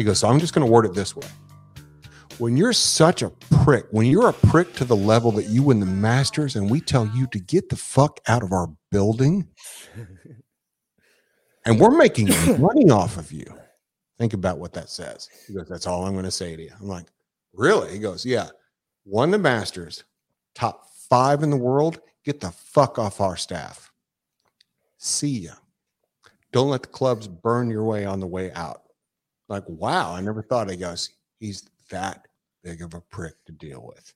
He goes, so I'm just going to word it this way. When you're such a prick, when you're a prick to the level that you win the Masters and we tell you to get the fuck out of our building and we're making money off of you, think about what that says. He goes, That's all I'm going to say to you. I'm like, Really? He goes, Yeah, won the Masters, top five in the world. Get the fuck off our staff. See ya. Don't let the clubs burn your way on the way out. Like, wow, I never thought. I guess He's that big of a prick to deal with.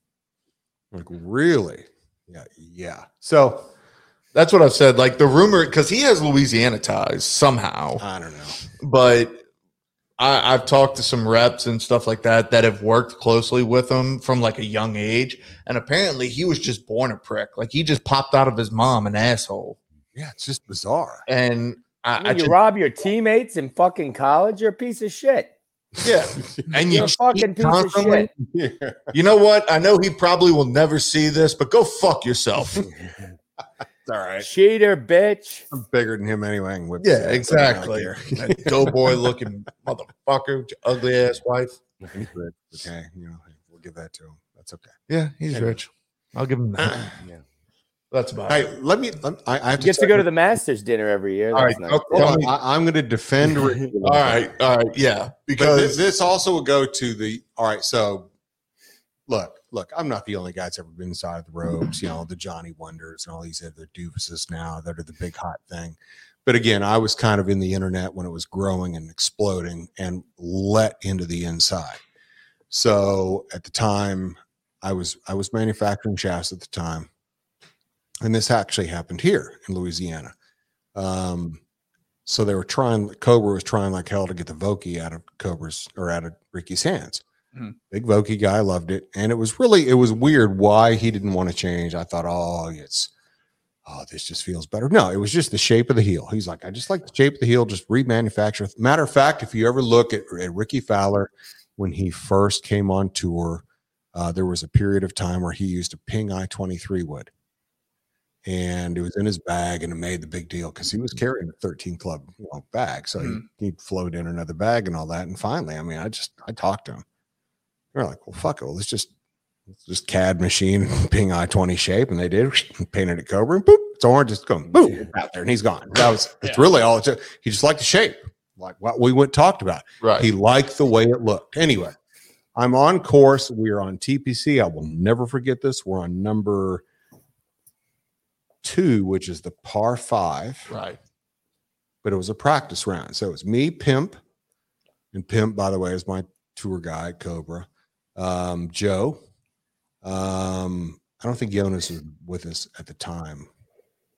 Like, really? Yeah, yeah. So That's what I've said. Like the rumor, because he has Louisiana ties somehow, I don't know. but I, I've talked to some reps and stuff like that that have worked closely with him from like a young age, and apparently he was just born a prick. Like he just popped out of his mom an asshole, Yeah, it's just bizarre. and I, When I you just, rob your teammates in fucking college, you're a piece of shit. yeah. And you You're a fucking cheat piece of constantly. shit. Yeah. You know what? I know he probably will never see this, but go fuck yourself. All right. Cheater, bitch. I'm bigger than him anyway. I can whip his yeah, ass. Exactly. care. that doughboy looking motherfucker, ugly ass wife. He's rich. Okay, you know, we'll give that to him. That's okay. Yeah, he's Anyway. rich. I'll give him that. Yeah. That's about Hey, it. let me. Let, I, I have Gets to tell go to the Masters dinner every year. All That's right, nice. okay. Hold Tell on, me- I, I'm going to defend. Rickie a little All bit. right, all right, yeah. because Because this also will go to the. All right, so look, look. I'm not the only guy that's ever been inside of the ropes. You know, the Johnny Wunders and all these other doofuses now that are the big hot thing. But again, I was kind of in the internet when it was growing and exploding and let into the inside. So at the time, I was I was manufacturing shafts at the time, and this actually happened here in Louisiana. Um, so they were trying. Cobra was trying like hell to get the Vokey out of Cobra's or out of Rickie's hands. Mhm. Big Vokey guy loved it, and it was really it was weird why he didn't want to change. I thought, oh, it's oh, this just feels better. No, it was just the shape of the heel. He's like, I just like the shape of the heel. Just remanufacture. Matter of fact, if you ever look at, at Rickie Fowler when he first came on tour, uh, there was a period of time where he used a Ping I twenty three wood and it was in his bag and it made the big deal because he was carrying a 13 club you know, bag so Mhm. he, he'd float in another bag and all that and finally i mean i just i talked to him they're like well fuck it well, let's just let's just cad machine ping i-20 shape and they did painted it cobra and boop it's orange it's going boom out there and he's gone that was that's Yeah. really all it took he just liked the shape like what we went talked about right. he liked the way it looked. Anyway, I'm on course. We are on TPC. I will never forget this. We're on number two, which is the par five, right. but it was a practice round. So it was me, Pimp, and Pimp, by the way, is my tour guide, Cobra. Um, Joe. Um, I don't think Jonas was with us at the time.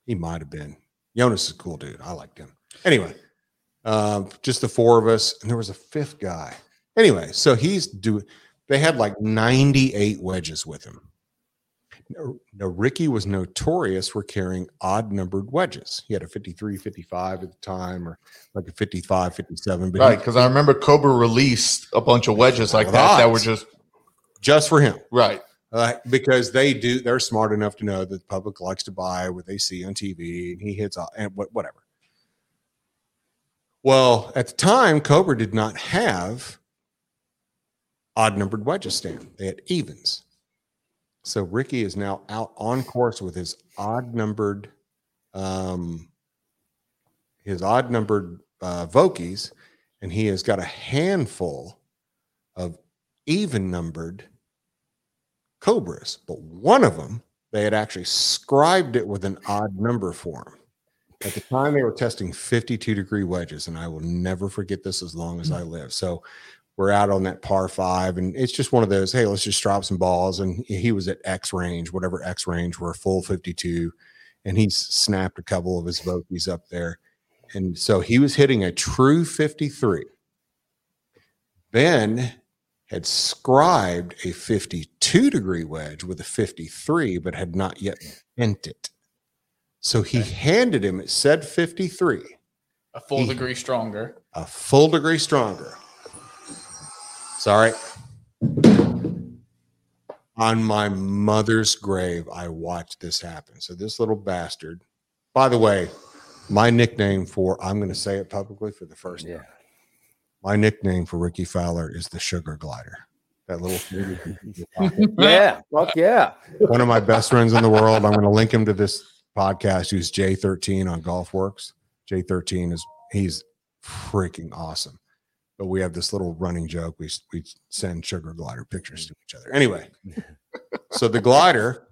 He might have been. Jonas is a cool dude. I liked him. Anyway, um, just the four of us, and there was a fifth guy. Anyway, so he's doing. They had like 98 wedges with him. Now, Rickie was notorious for carrying odd numbered wedges. He had a 53, 55 at the time, or like a 55, 57. But Right, because I remember Cobra released a bunch of wedges like that that were just just for him. right. uh, because they do they're smart enough to know that the public likes to buy what they see on TV and he hits all and whatever. Well, at the time, Cobra did not have odd numbered wedges stand. They had evens. So Rickie is now out on course with his odd numbered um his odd numbered uh Vokeys, and he has got a handful of even numbered cobras, but one of them they had actually scribed it with an odd number for him. At the time, they were testing 52 degree wedges, and I will never forget this as long as I live. So we're out on that par five, and it's just one of those. Hey, let's just drop some balls. And he was at X range, whatever X range, we're full 52, and he's snapped a couple of his Vokeys up there, and so he was hitting a true 53. Ben had scribed a 52 degree wedge with a 53, but had not yet bent it. So he handed him, it said 53, A full He- degree stronger. a full degree stronger. Sorry. On my mother's grave, I watched this happen. So this little bastard, by the way, my nickname for I'm going to say it publicly for the first Yeah. time. My nickname for Rickie Fowler is the Sugar Glider. That little Yeah, fuck yeah. one of my best friends in the world. I'm going to link him to this podcast. Who's J13 on GolfWRX. J13 is he's freaking awesome. But we have this little running joke. We we send sugar glider pictures mm. to each other. Anyway, so the glider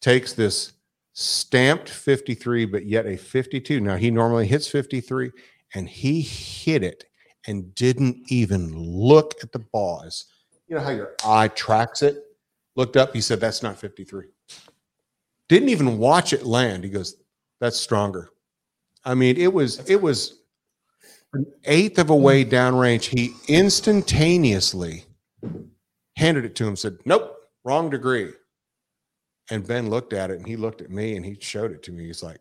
takes this stamped 53, but yet a 52. Now he normally hits 53, and he hit it and didn't even look at the ball. As you know how your eye tracks it. Looked up. He said, "That's not 53." Didn't even watch it land. He goes, "That's stronger." I mean, it was it was an eighth of a way mm. downrange. He instantaneously handed it to him. Said, "Nope, wrong degree." And Ben looked at it, and he looked at me, and he showed it to me. He's like,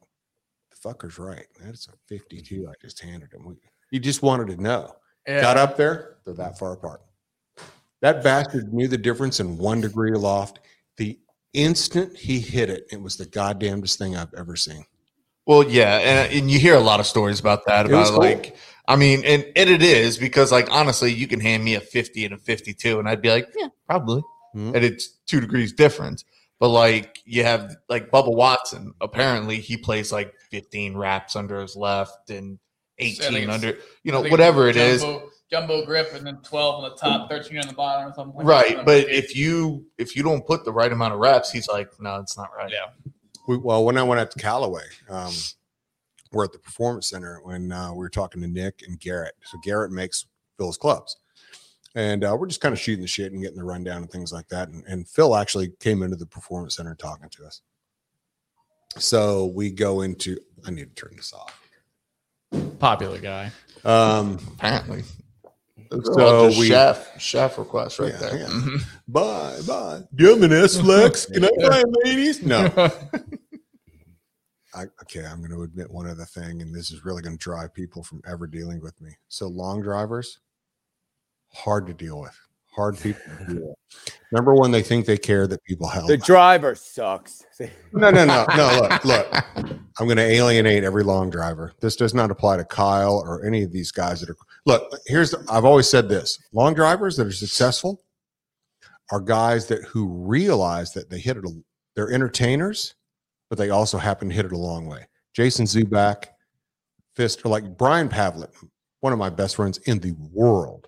"The fucker's right. That's a 52 I just handed him." We, he just wanted to know. Got up there, they're that far apart. That bastard knew the difference in one degree aloft. The instant he hit it, it was the goddamnedest thing I've ever seen. Well, yeah, and, and you hear a lot of stories about that. It was About cool. like, I mean, and, and it is because, like, honestly, you can hand me a fifty and a fifty-two, and I'd be like, yeah, probably, Mhm. and it's two degrees difference. But like, you have like Bubba Watson. Apparently, he plays like fifteen wraps under his left and eighteen under, you know, whatever it's jumbo, Jumbo grip and then 12 on the top, 13 on the bottom or something. like Right, that. but if you if you don't put the right amount of reps, he's like, no, it's not right. Yeah. We, well, when I went out to Callaway, um, we're at the Performance Center when uh, we were talking to Nick and Garrett. So Garrett makes Phil's clubs, and uh, we're just kind of shooting the shit and getting the rundown and things like that. And, and Phil actually came into the Performance Center talking to us. So we go into. I need to turn this off. Popular guy. Um, Apparently. So So we- chef chef request right Yeah, there. yeah. Mhm. bye, bye. Do you have an S Flex? Can I buy ladies? No. I, okay, I'm going to admit one other thing, and this is really going to drive people from ever dealing with me. So, long drivers, hard to deal with. Hard people to deal with. Remember when they think they care that people help? The driver sucks. no, no, no, no. Look, look. I'm going to alienate every long driver. This does not apply to Kyle or any of these guys that are. Look, here's. I've always said this: long drivers that are successful are guys that who realize that they hit it. They're entertainers, but they also happen to hit it a long way. Jason Zuback, Fister, like Brian Pavlik, one of my best friends in the world.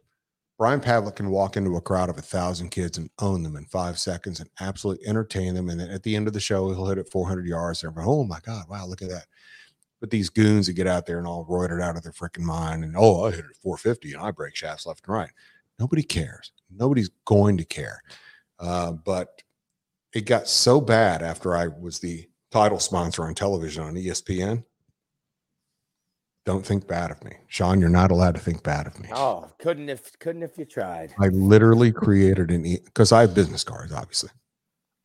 Brian Pavlik can walk into a crowd of a thousand kids and own them in five seconds and absolutely entertain them. And then at the end of the show, he'll hit it 400 yards. And everyone, oh my God, wow, look at that. But these goons that get out there and all roided out of their freaking mind and, oh, I hit it 450 and I break shafts left and right. Nobody cares. Nobody's going to care. Uh, but it got so bad after I was the title sponsor on television on E ESPN. Don't think bad of me. Sean, you're not allowed to think bad of me. Oh, couldn't if couldn't if you tried. I literally created an because I have business cards, obviously.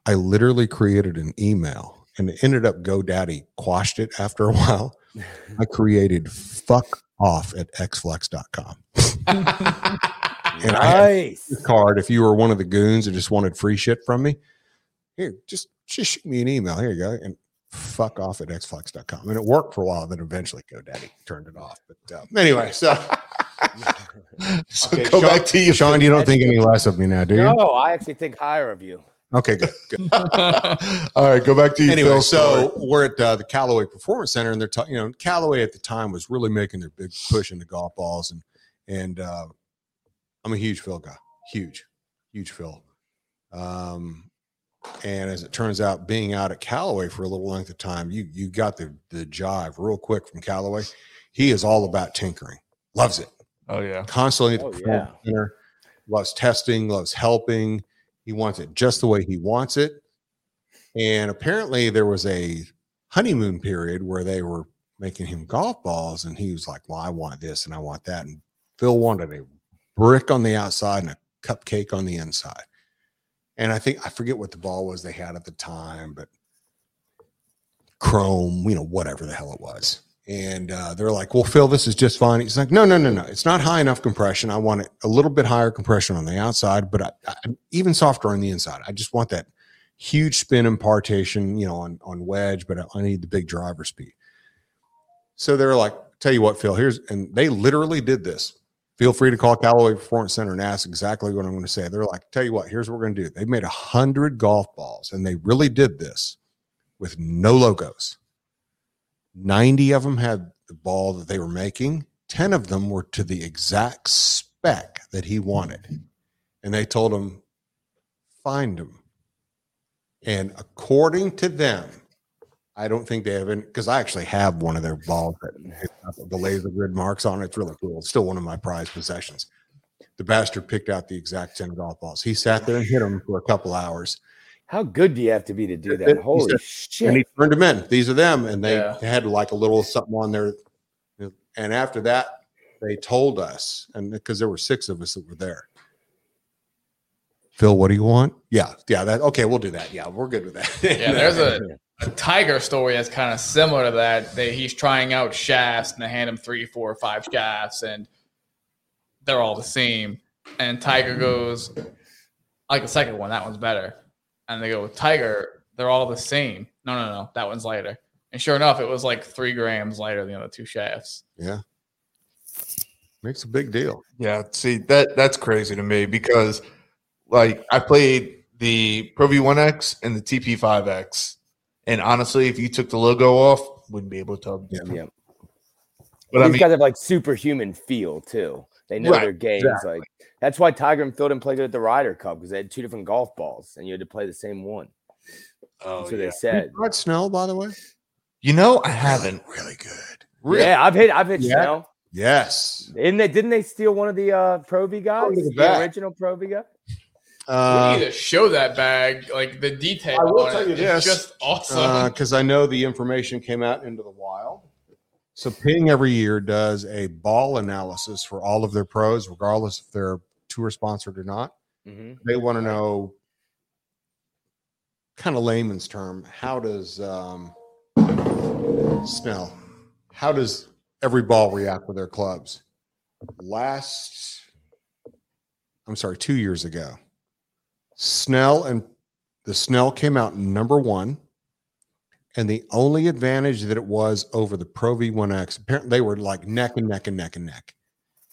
I literally created an email and it ended up GoDaddy quashed it after a while. I created fuck off at xflex.com. And I had Nice. a card if you were one of the goons that just wanted free shit from me. Here, just just shoot me an email. Here you go. And fuck off at xflex.com. And it worked for a while. Then eventually GoDaddy turned it off. But uh, anyway, so So Okay, go Sean- back to you. Sean, you don't think any less of me now, do you? No, I actually think higher of you. Okay, good. good. All right, go back to you. anyway, Phil, so we're at uh, the Callaway Performance Center, and they're talking. You know, Callaway at the time was really making their big push into golf balls, and and uh, I'm a huge Phil guy, huge, huge Phil. Um, and as it turns out, being out at Callaway for a little length of time, you you got the the jive real quick from Callaway. He is all about tinkering, loves it oh yeah, constantly at the Oh, performance yeah. center, loves testing, loves helping. He wants it just the way he wants it. And apparently there was a honeymoon period where they were making him golf balls and he was like, Well, I want this and I want that. And Phil wanted a brick on the outside and a cupcake on the inside. And I think I forget what the ball was they had at the time, but chrome, you know, whatever the hell it was. And uh, they're like, "Well, Phil, this is just fine." He's like, "No, no, no, no. It's not high enough compression. I want it a little bit higher compression on the outside, but I, I, even softer on the inside. I just want that huge spin impartation, you know, on on wedge, but I, I need the big driver speed." So they're like, "Tell you what, Phil. Here's," and they literally did this. Feel free to call Callaway Performance Center and ask exactly what I'm going to say. They're like, tell you what, here's what we're going to do. They made a hundred golf balls, and they really did this with no logos. 90 of them had the ball that they were making. 10 of them were to the exact spec that he wanted. And they told him, find them. And according to them, I don't think they have any because I actually have one of their balls that the laser grid marks on it. It's really cool. It's still one of my prized possessions. The bastard picked out the exact 10 golf balls. He sat there and hit them for a couple hours How good do you have to be to do that? said- Holy and shit. And he turned them in. These are them. And they Yeah. had like a little something on there. And after that, they told us, and because there were six of us that were there. Phil, what do you want? Yeah, yeah, that okay, we'll do that. Yeah, we're good with that. Yeah, there's a, a tiger story that's kind of similar to that. That he's trying out shafts and they hand him three, four, five shafts, and they're all the same. And Tiger mm-hmm. goes, I like the second one, that one's better. And they go, Tiger, they're all the same. No, no, no, that one's lighter. And sure enough, it was like three grams lighter than the other two shafts. yeah. Makes a big deal. Yeah, see that that's crazy to me because like I played the Pro V1X and the TP5X, and honestly, if you took the logo off, wouldn't be able to tell. Yeah. Yeah. But I These mean, guys have like superhuman feel too. They know Right, their games. Like that's why Tiger and Phil didn't play good at the Ryder Cup because they had two different golf balls and you had to play the same one. oh, That's what yeah. they said. Tried Snell, by the way. you know, I haven't. Really good. Really? Yeah, I've hit I've hit Yeah. Snell. Yes. Didn't they didn't they steal one of the uh Pro V guys? look at The that. original Pro V guy? we Uh, need to show that bag, like the detail. I will on tell it you is this, just awesome. because I know the information came out into the wild. So Ping every year does a ball analysis for all of their pros, regardless if they're tour sponsored or not. Mhm. They want to know, kind of layman's term, how does um, Snell, how does every ball react with their clubs? Last, I'm sorry, two years ago, Snell and the Snell came out number one. And the only advantage that it was over the Pro V1X, apparently they were like neck and neck and neck and neck,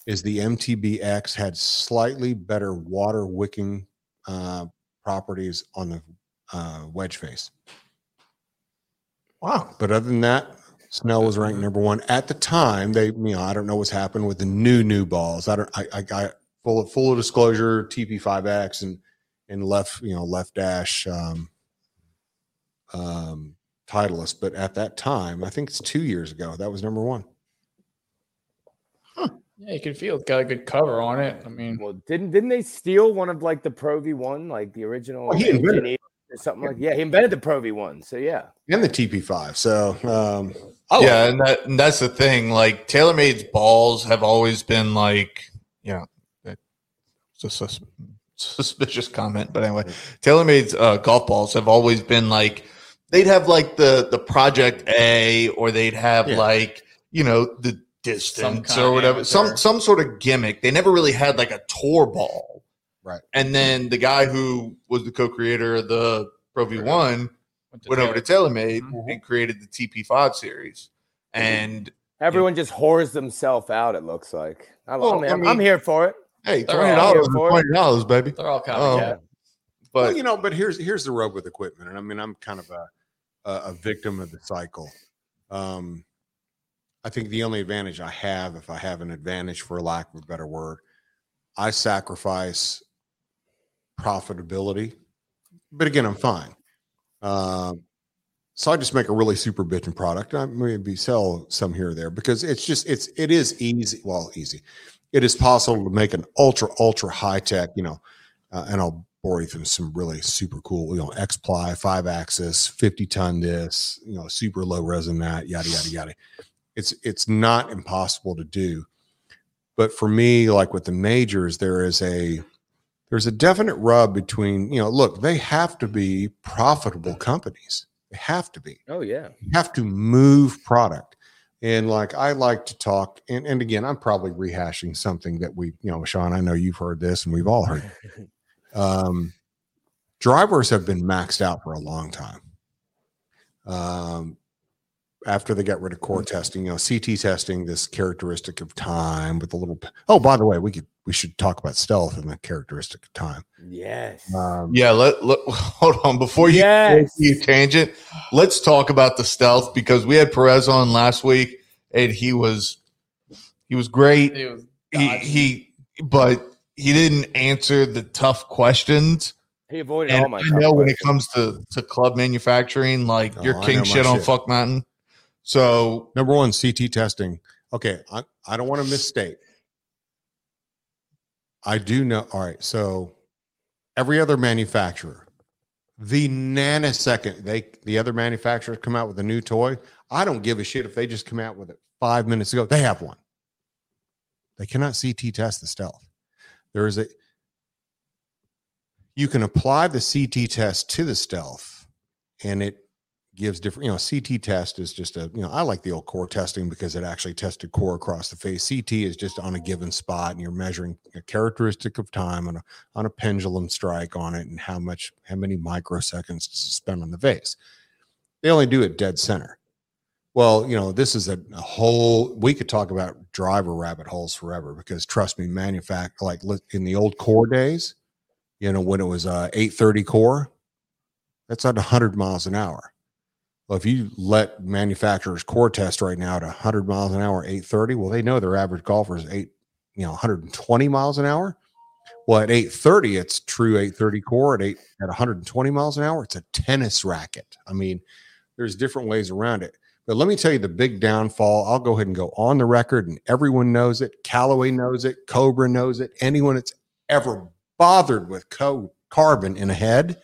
is the MTBX had slightly better water wicking uh, properties on the uh, wedge face. Wow. But other than that, Snell was ranked number one at the time. They, you know, I don't know what's happened with the new new balls. I don't. I, I got full of full of disclosure. TP5X and and left, you know, left dash um, um, Titleist. But at that time, I think it's two years ago. That was number one. Yeah, you can feel it's got a good cover on it. I mean, Well, didn't didn't they steal one of like the Pro V one, like the original Oh, he invented engineer or something like yeah, he invented the Pro V one. So yeah. And the TP5. So um, Oh, yeah, and that and that's the thing. Like TaylorMade's balls have always been like, you know, it's a sus- suspicious comment, but anyway, TaylorMade's uh, golf balls have always been like they'd have like the the Project A, or they'd have Yeah. like you know the distance kind or whatever, some amateur. some sort of gimmick. They never really had like a tour ball, Right. And then the guy who was the co-creator of the Pro V One went over to TaylorMade Mhm. and created the TP5 series. And Everyone just whores themselves out, it looks like. I, Well, I'm, I I'm, mean- here for it. hey, They're twenty dollars, for twenty dollars, baby. They're all kind of yeah. well, But you know, but here's here's the rub with equipment, and I mean, I'm kind of a a, a victim of the cycle. Um, I think the only advantage I have, if I have an advantage for lack of a better word, I sacrifice profitability. But again, I'm fine. Um, so I just make a really super bitching product. I maybe sell some here or there because it's just it's it is easy. Well, easy. It is possible to make an ultra ultra high tech. You know, uh, and I'll bore you through some really super cool. You know, X ply, five axis, fifty ton disc. You know, super low resin that yada yada yada. It's it's not impossible to do, but for me, like with the majors, there is a there's a definite rub between you know look they have to be profitable companies. They have to be. Oh yeah. you have to move product. And like i like to talk and, and again i'm probably rehashing something that we you know sean i know you've heard this and we've all heard um drivers have been maxed out for a long time. Um after they got rid of COR testing, you know, CT testing, this characteristic of time with the little. Oh, by the way, we could we should talk about stealth and the characteristic of time. Yes. Um, Yeah, let, let hold on before you Yes. you tangent. Let's talk about the stealth because we had Perez on last week and he was he was great. It was He he but he didn't answer the tough questions. He avoided And all my. I know when it comes to to club manufacturing, like Oh, you're king shit on shit. fuck mountain. So Number one, CT testing. Okay, I, I don't want to misstate. I do know. All right, so every other manufacturer, the nanosecond they the other manufacturers come out with a new toy, I don't give a shit if they just come out with it five minutes ago. They have one. They cannot CT test the stealth. There is a you can apply the CT test to the stealth, and it gives different you know ct test is just a you know i like the old COR testing because it actually tested COR across the face. Ct is just on a given spot and you're measuring a characteristic of time on a on a pendulum strike on it and how much how many microseconds to spend on the face they only do it dead center. Well you know this is a, a whole we could talk about driver rabbit holes forever because trust me manufact like in the old COR days you know when it was uh 830 COR that's at 100 miles an hour well, if you let manufacturers COR test right now at 100 miles an hour, 830, well, they know their average golfer is eight, you know, 120 miles an hour. Well, at 830, it's true 830 COR. At eight at 120 miles an hour, it's a tennis racket. I mean, there's different ways around it. But let me tell you the big downfall. I'll go ahead and go on the record, and everyone knows it. Callaway knows it. Cobra knows it. Anyone that's ever bothered with co- carbon in a head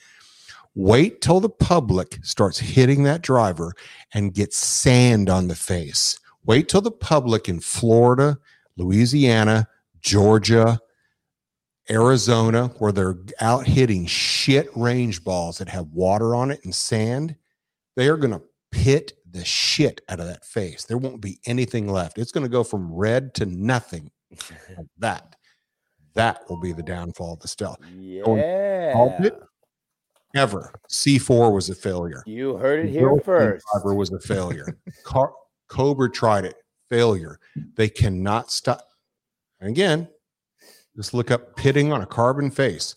Wait till the public starts hitting that driver and gets sand on the face. Wait till the public in Florida, Louisiana, Georgia, Arizona, where they're out hitting shit range balls that have water on it and sand, they are going to pit the shit out of that face. There won't be anything left. It's going to go from red to nothing. That. That will be the downfall of the stealth. Yeah. it? Ever. C4 was a failure. You heard it here first. Driver was a failure. Car- Cobra tried it, failure. They cannot stop. And again, just look up pitting on a carbon face.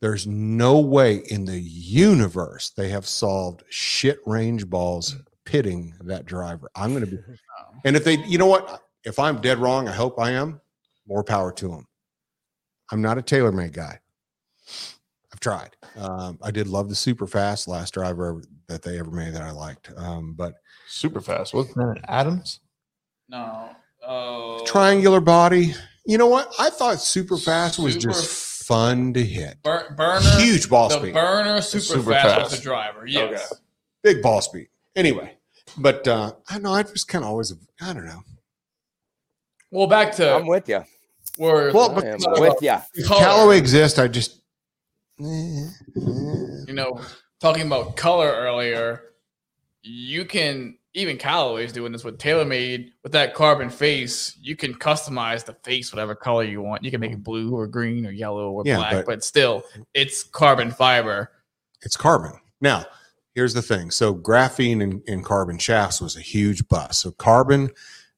There's no way in the universe they have solved shit range balls pitting that driver. I'm going to be, and if they, you know what? If I'm dead wrong, I hope I am. More power to them. I'm not a TaylorMade guy. I've tried. Um, I did love the super fast last driver that they ever made that I liked. Um, but super fast. Wasn't that Adams? no. Oh, triangular body, you know what? I thought super fast was Super- just fun to hit. Bur- burner. Huge ball the speed, burner super, Super fast, fast. was the driver. Yes. big ball speed. Anyway, but uh, I know. I just kind of always, I don't know. Well, back to I'm with you. where Well, I but am with you. if Color. Callaway exists, I just. You know, talking about color earlier, you can even Callaway's doing this with TaylorMade with that carbon face. You can customize the face whatever color you want. You can make it blue or green or yellow or Yeah, black, but- but, still, it's carbon fiber. it's carbon. Now, here's the thing. So graphene and, and carbon shafts was a huge bust. So carbon,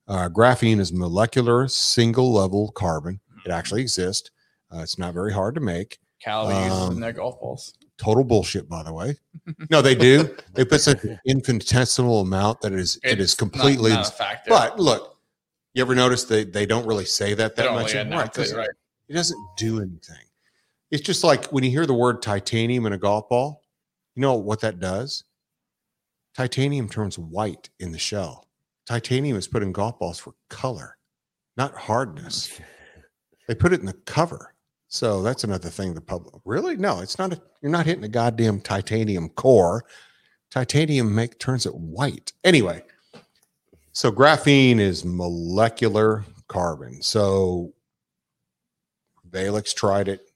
uh, graphene is molecular single level carbon. It actually exists. Uh, it's not very hard to make. Callaway uses Um, in their golf balls. Total bullshit, by the way. No, they do. They put such an infinitesimal amount that it is it is It's completely. not, a factor. but look, you ever notice they they don't really say that that much? really announce it, 'cause right? It doesn't do anything. It's just like when you hear the word titanium in a golf ball, you know what that does? Titanium turns white in the shell. Titanium is put in golf balls for color, not hardness. They put it in the cover. So that's another thing the public really no, it's not a you're not hitting a goddamn titanium core. Titanium make turns it white. Anyway, so graphene is molecular carbon. So Valix tried it.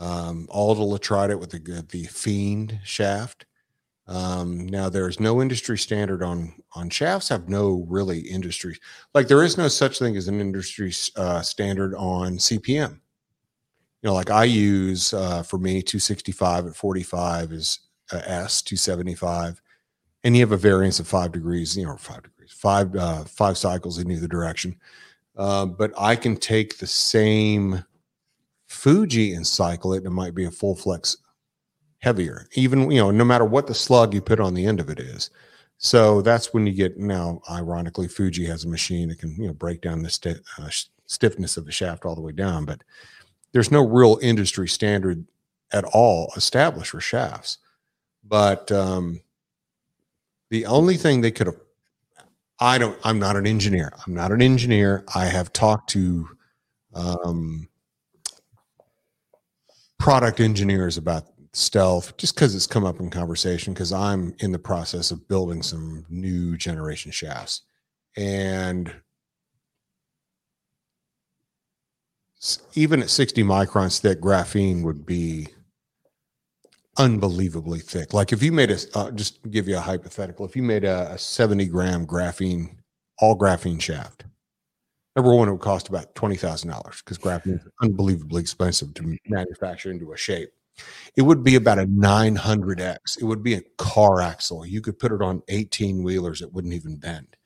Um, Aldila tried it with the the Fiend shaft. Um, now there's no industry standard on on shafts. Have no really industry like there is no such thing as an industry uh, standard on CPM. You know, like I use uh, for me 265 at 45 is uh, S 275. and you have a variance of five degrees, you know, five degrees, five uh, five cycles in either direction. Uh, but I can take the same Fuji and cycle it, and it might be a full flex heavier, even you know, no matter what the slug you put on the end of it is. So that's when you get now. Ironically, Fuji has a machine that can you know break down the sti- uh, sh- stiffness of the shaft all the way down, but there's no real industry standard at all established for shafts. But um, the only thing they could have, I don't, I'm not an engineer. I'm not an engineer. I have talked to um, product engineers about stealth just because it's come up in conversation because I'm in the process of building some new generation shafts. And s- even at 60 microns thick, graphene would be unbelievably thick. Like if you made a, uh, just give you a hypothetical, if you made a, a 70 gram graphene, all graphene shaft, number one, it would cost about $20,000 because graphene is unbelievably expensive to manufacture into a shape. It would be about a 900X. It would be a car axle. You could put it on 18 wheelers, it wouldn't even bend.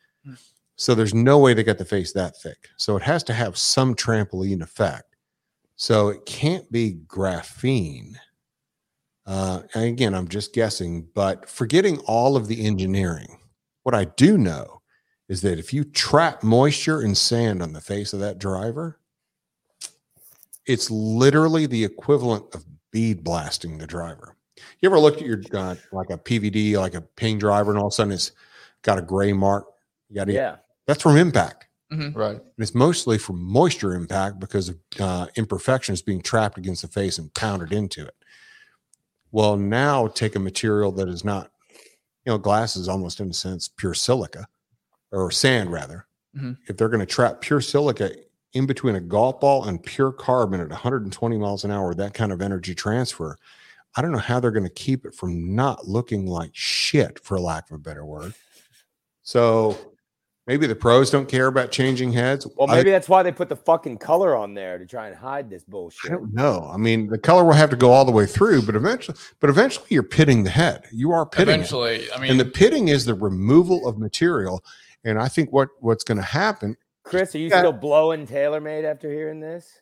So there's no way they got the face that thick. So it has to have some trampoline effect. So it can't be graphene. Uh, and again, I'm just guessing, but forgetting all of the engineering, what I do know is that if you trap moisture and sand on the face of that driver, it's literally the equivalent of bead blasting the driver. You ever looked at your uh, like a PVD, like a ping driver, and all of a sudden it's got a gray mark? You got Yeah. That's from impact. Right. And it's mostly from moisture impact because of uh, imperfections being trapped against the face and pounded into it. Well, now take a material that is not, you know, glass is almost in a sense pure silica or sand rather. Mhm. If they're going to trap pure silica in between a golf ball and pure carbon at 120 miles an hour, that kind of energy transfer, I don't know how they're going to keep it from not looking like shit, for lack of a better word. So maybe the pros don't care about changing heads. Well, I- maybe that's why they put the fucking color on there to try and hide this bullshit. I don't know. I mean, the color will have to go all the way through, but eventually, but eventually, you're pitting the head. You are pitting, it. Eventually, I mean, and the pitting is the removal of material. And I think what what's going to happen. Chris, are you Yeah. still blowing TaylorMade after hearing this?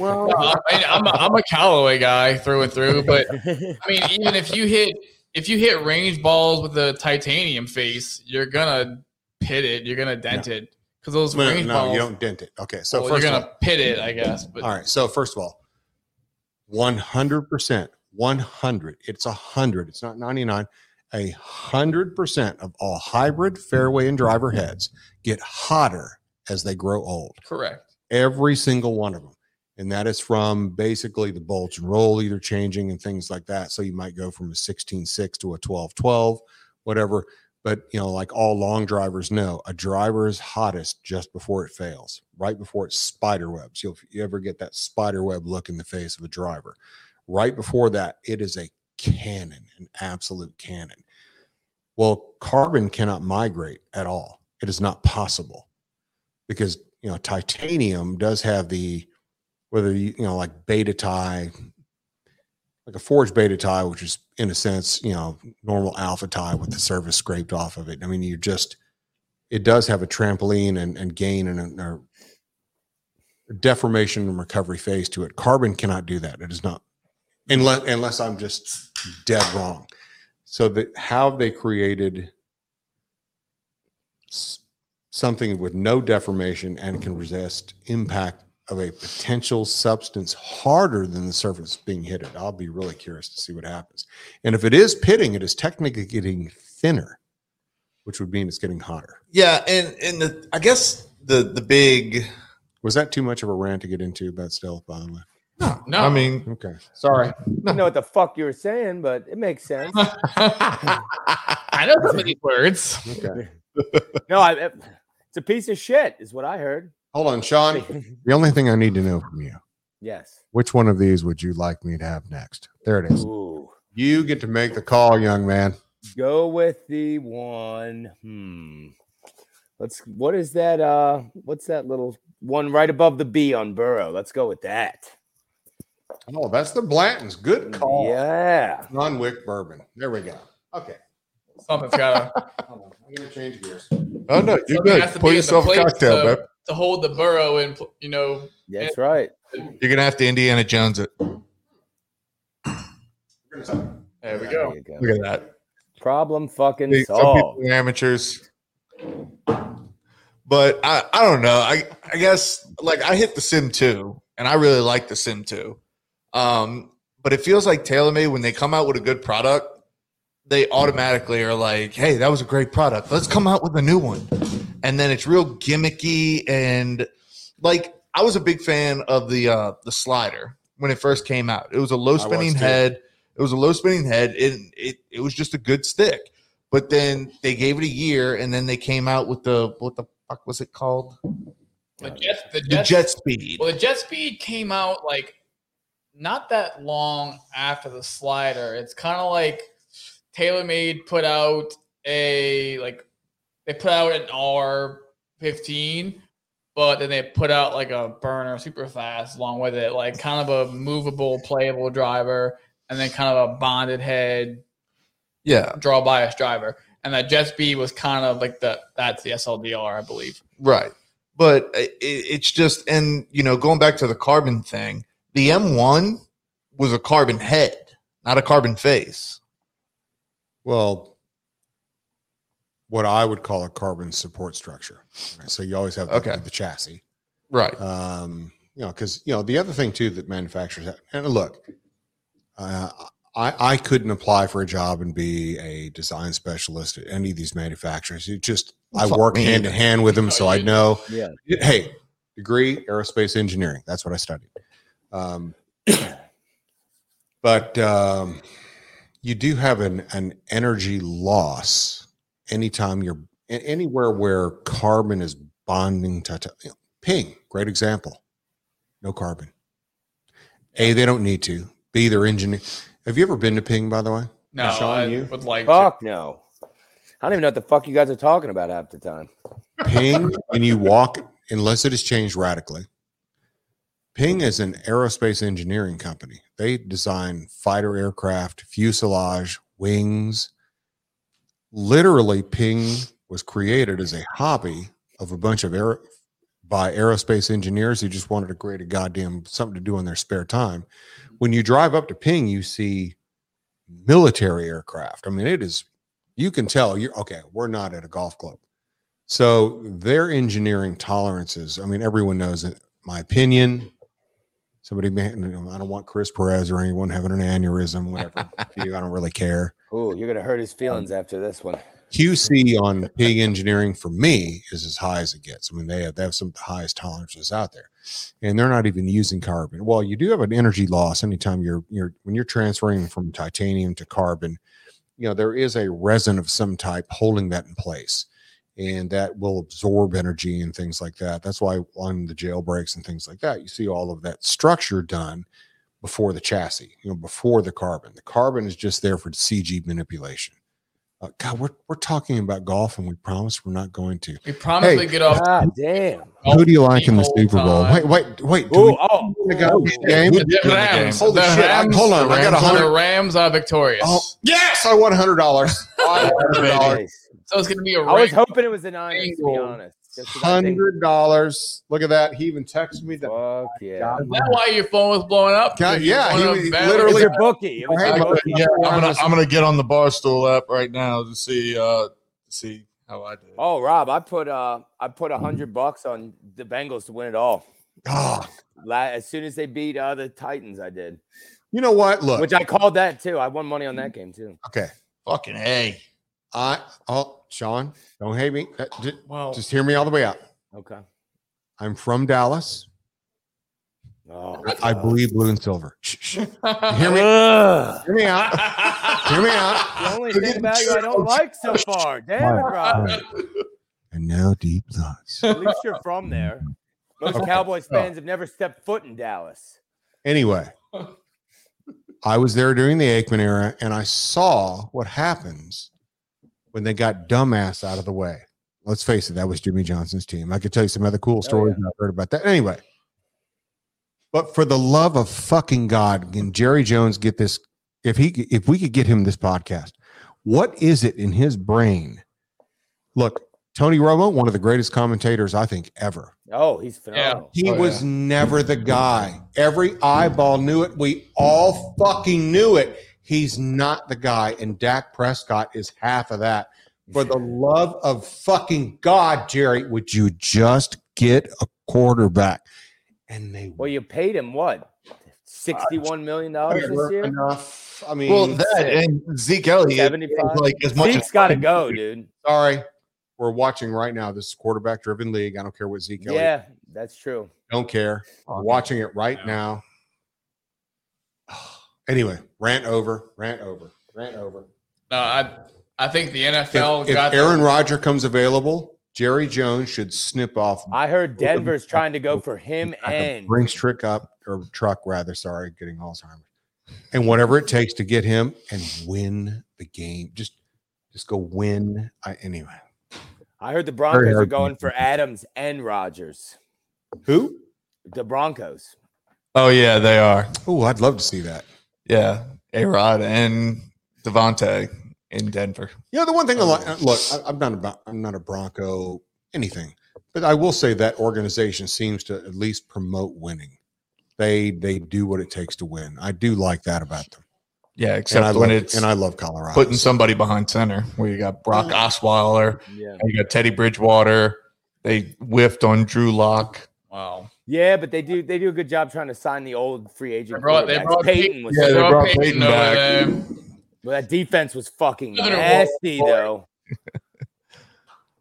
Well, I mean, I'm a, I'm a Callaway guy through and through, but I mean, even if you hit if you hit range balls with a titanium face, you're gonna pit it, you're gonna dent it because those no, range no, balls. you don't dent it. Okay, so well, first you're gonna all, pit it, I guess. But all right. So first of all, one hundred percent, one hundred. It's a hundred. It's not ninety nine. A hundred percent of all hybrid fairway and driver heads get hotter as they grow old. correct. every single one of them and that is from basically the bolts and roll either changing and things like that so you might go from a 16.6 to a 12.12 whatever but you know like all long drivers know a driver is hottest just before it fails right before it spider webs. You'll you ever get that spider web look in the face of a driver? Right before that it is a cannon an absolute cannon. Well carbon cannot migrate at all. It is not possible because you know titanium does have the whether you you know like beta tie like a forged beta tie which is in a sense you know normal alpha tie with the surface scraped off of it. I mean you just it does have a trampoline and, and gain and a, a deformation and recovery phase to it. Carbon cannot do that. It is not unless unless i'm just dead wrong. So that how they created something with no deformation and can resist impact of a potential substance harder than the surface being hit it. I'll be really curious to see what happens. And if it is pitting, it is technically getting thinner, which would mean it's getting hotter. Yeah, and and the I guess the the big Was that too much of a rant to get into about stealth, by the way? No, I mean Okay. Sorry. I don't know what the fuck you were saying, but it makes sense. I know some of these words. Okay. no, I, it's a piece of shit, is what I heard. Hold on, Sean. The only thing I need to know from you, yes. which one of these would you like me to have next? There it is. Ooh. You get to make the call, young man. Go with the one. Hmm. Let's. What is that? Uh, what's that little one right above the B on Burrow? Let's go with that. Oh, that's the Blanton's. Good call. Yeah. Non-wick bourbon. There we go. Okay. Something's gotta I'm gonna change gears. Oh no, you're something good. has to Pour be in the yourself a cocktail, to, babe. To hold the burrow and you know That's right. You're gonna have to Indiana Jones it. there we go. you go. Look at that. Problem fucking See, Some solved. people are amateurs. But I, I don't know. I, I guess like I hit the sim 2 and I really like the sim 2. Um, but it feels like TaylorMade when they come out with a good product, they automatically are like, hey, that was a great product. Let's come out with a new one. And then it's real gimmicky and like I was a big fan of the uh the SLDR when it first came out. It was a low spinning head. It was a low spinning head. It, it it was just a good stick. But then they gave it a year and then they came out with the what the fuck was it called? The jet, the The jet, jet speed. Well, the jet speed came out like not that long after the SLDR. It's kind of like TaylorMade put out a like they put out an R fifteen, but then they put out like a burner super fast along with it, like kind of a movable, playable driver, and then kind of a bonded head Yeah. draw bias driver. And that jet speed was kind of like the that's the SLDR, I believe. Right. But it, it's just, and you know, going back to the carbon thing, the M1 was a carbon head, not a carbon face. Well, what I would call a carbon support structure. Right, So you always have the, Okay. the chassis. Right. Um, you know, because you know the other thing too that manufacturers have, and look, uh, I I couldn't apply for a job and be a design specialist at any of these manufacturers. It just I work hand in hand with them, so I know. Yeah. Hey, degree aerospace engineering. That's what I studied. Um, but um, you do have an an energy loss anytime you're anywhere where carbon is bonding to, to you know, ping. Great example. No carbon. A, they don't need to. B, they're engineer. Have you ever been to Ping, by the way? No, Sean, I you? would like Fuck no. I don't even know what the fuck you guys are talking about half the time. Ping, and you walk, unless it has changed radically. Ping is an aerospace engineering company. They design fighter aircraft, fuselage, wings. Literally, Ping was created as a hobby of a bunch of air by aerospace engineers who just wanted to create a goddamn something to do in their spare time. Mm-hmm. When you drive up to Ping, you see military aircraft. I mean, it is you can tell you're okay, we're not at a golf club. So their engineering tolerances, I mean, everyone knows it. My opinion, somebody may, I don't want Chris Perez or anyone having an aneurysm, whatever. you, I don't really care. Ooh, you're gonna hurt his um, feelings after this one. QC on Ping engineering for me is as high as it gets. I mean, they have, they have some of the highest tolerances out there, and they're not even using carbon. Well, you do have an energy loss anytime you're you're when you're transferring from titanium to carbon. You know, there is a resin of some type holding that in place, and that will absorb energy and things like that. That's why on the jailbreaks and things like that, you see all of that structure done before the chassis. You know, before the carbon. The carbon is just there for CG manipulation. Uh, God, we're we're talking about golf, and we promise we're not going to. We promise Hey. we get off. God damn. Who do you like in the Super Bowl? time. Wait, wait, wait. Do Ooh, we oh, the guy who game? The Rams. Holy the shit, I- hold on, I got a the Rams are victorious. Oh, yes, I won a hundred dollars. nice. So it's going to be a I was hoping it was the Niners, to be honest. Just 'cause I think- Hundred dollars. Look at that. He even texted me that. Fuck yeah. God. Is that why your phone was blowing up? God, yeah, he was bet- It was literally- your bookie. It was Hey, your but- bookie. Yeah, I'm gonna I'm gonna get on the Barstool app right now to see uh see how I did. Oh, Rob, I put uh I put a hundred bucks on the Bengals to win it all. La- As soon as they beat uh, the Titans, I did. you know what? Look. Which I called that too. I won money on that game too. okay. Fucking hey. I. Oh, Sean, don't hate me. Uh, ju- Well, Just hear me all the way out. Okay. I'm from Dallas. Oh, I, I believe blue and silver. Shh, shh. Hear me? Hear me out. Hear me The out. only thing about you I don't like so far. Damn it, Rob. And now deep thoughts. At least you're from there. Most Okay. Cowboys fans have never stepped foot in Dallas. Anyway, I was there during the Aikman era, and I saw what happens when they got dumbass out of the way. Let's face it, that was Jimmy Johnson's team. I could tell you some other cool oh, stories I've heard about that. Anyway, but for the love of fucking God, can Jerry Jones get this? If he, if we could get him this podcast, What is it in his brain? Look, Tony Romo, one of the greatest commentators I think ever. Oh, he's phenomenal. Oh, he Oh, was yeah. never the guy. Every eyeball knew it. We all fucking knew it. He's not the guy. And Dak Prescott is half of that. For the love of fucking God, Jerry, would you just get a quarterback? And they Well, you paid him what? Sixty-one million dollars this year. enough. I mean, Well, that and Zeke Elliott, 75? like as much Zeke's as got to go, dude. sorry. We're watching right now. This quarterback driven league. I don't care what Zeke Elliott. Yeah, that's true. Don't care. We're watching it right now. Anyway, rant over, rant over, rant over. No, I I think the NFL if got the- Aaron Rodgers comes available, Jerry Jones should snip off I heard Denver's trying to go for him and brings trick up or truck rather. Sorry, getting Alzheimer's, and whatever it takes to get him and win the game. Just, just go win. I anyway. I heard the Broncos are going for Adams and Rodgers. Who? The Broncos. Oh yeah, they are. Oh, I'd love to see that. Yeah, A Rod and Davante in Denver. You know, the one thing I oh, like, look, I, I'm not about, I'm not a Bronco anything, but I will say that organization seems to at least promote winning. They they do what it takes to win. I do like that about them. Yeah, And I except love when it's and I love Colorado. putting somebody behind center, where you got Brock Osweiler, Yeah. you got Teddy Bridgewater. They whiffed on Drew Lock. wow. Yeah, but they do they do a good job trying to sign the old free They agent. brought they brought Peyton was Yeah, they brought brought Peyton Peyton back. there. well, that defense was fucking nasty though.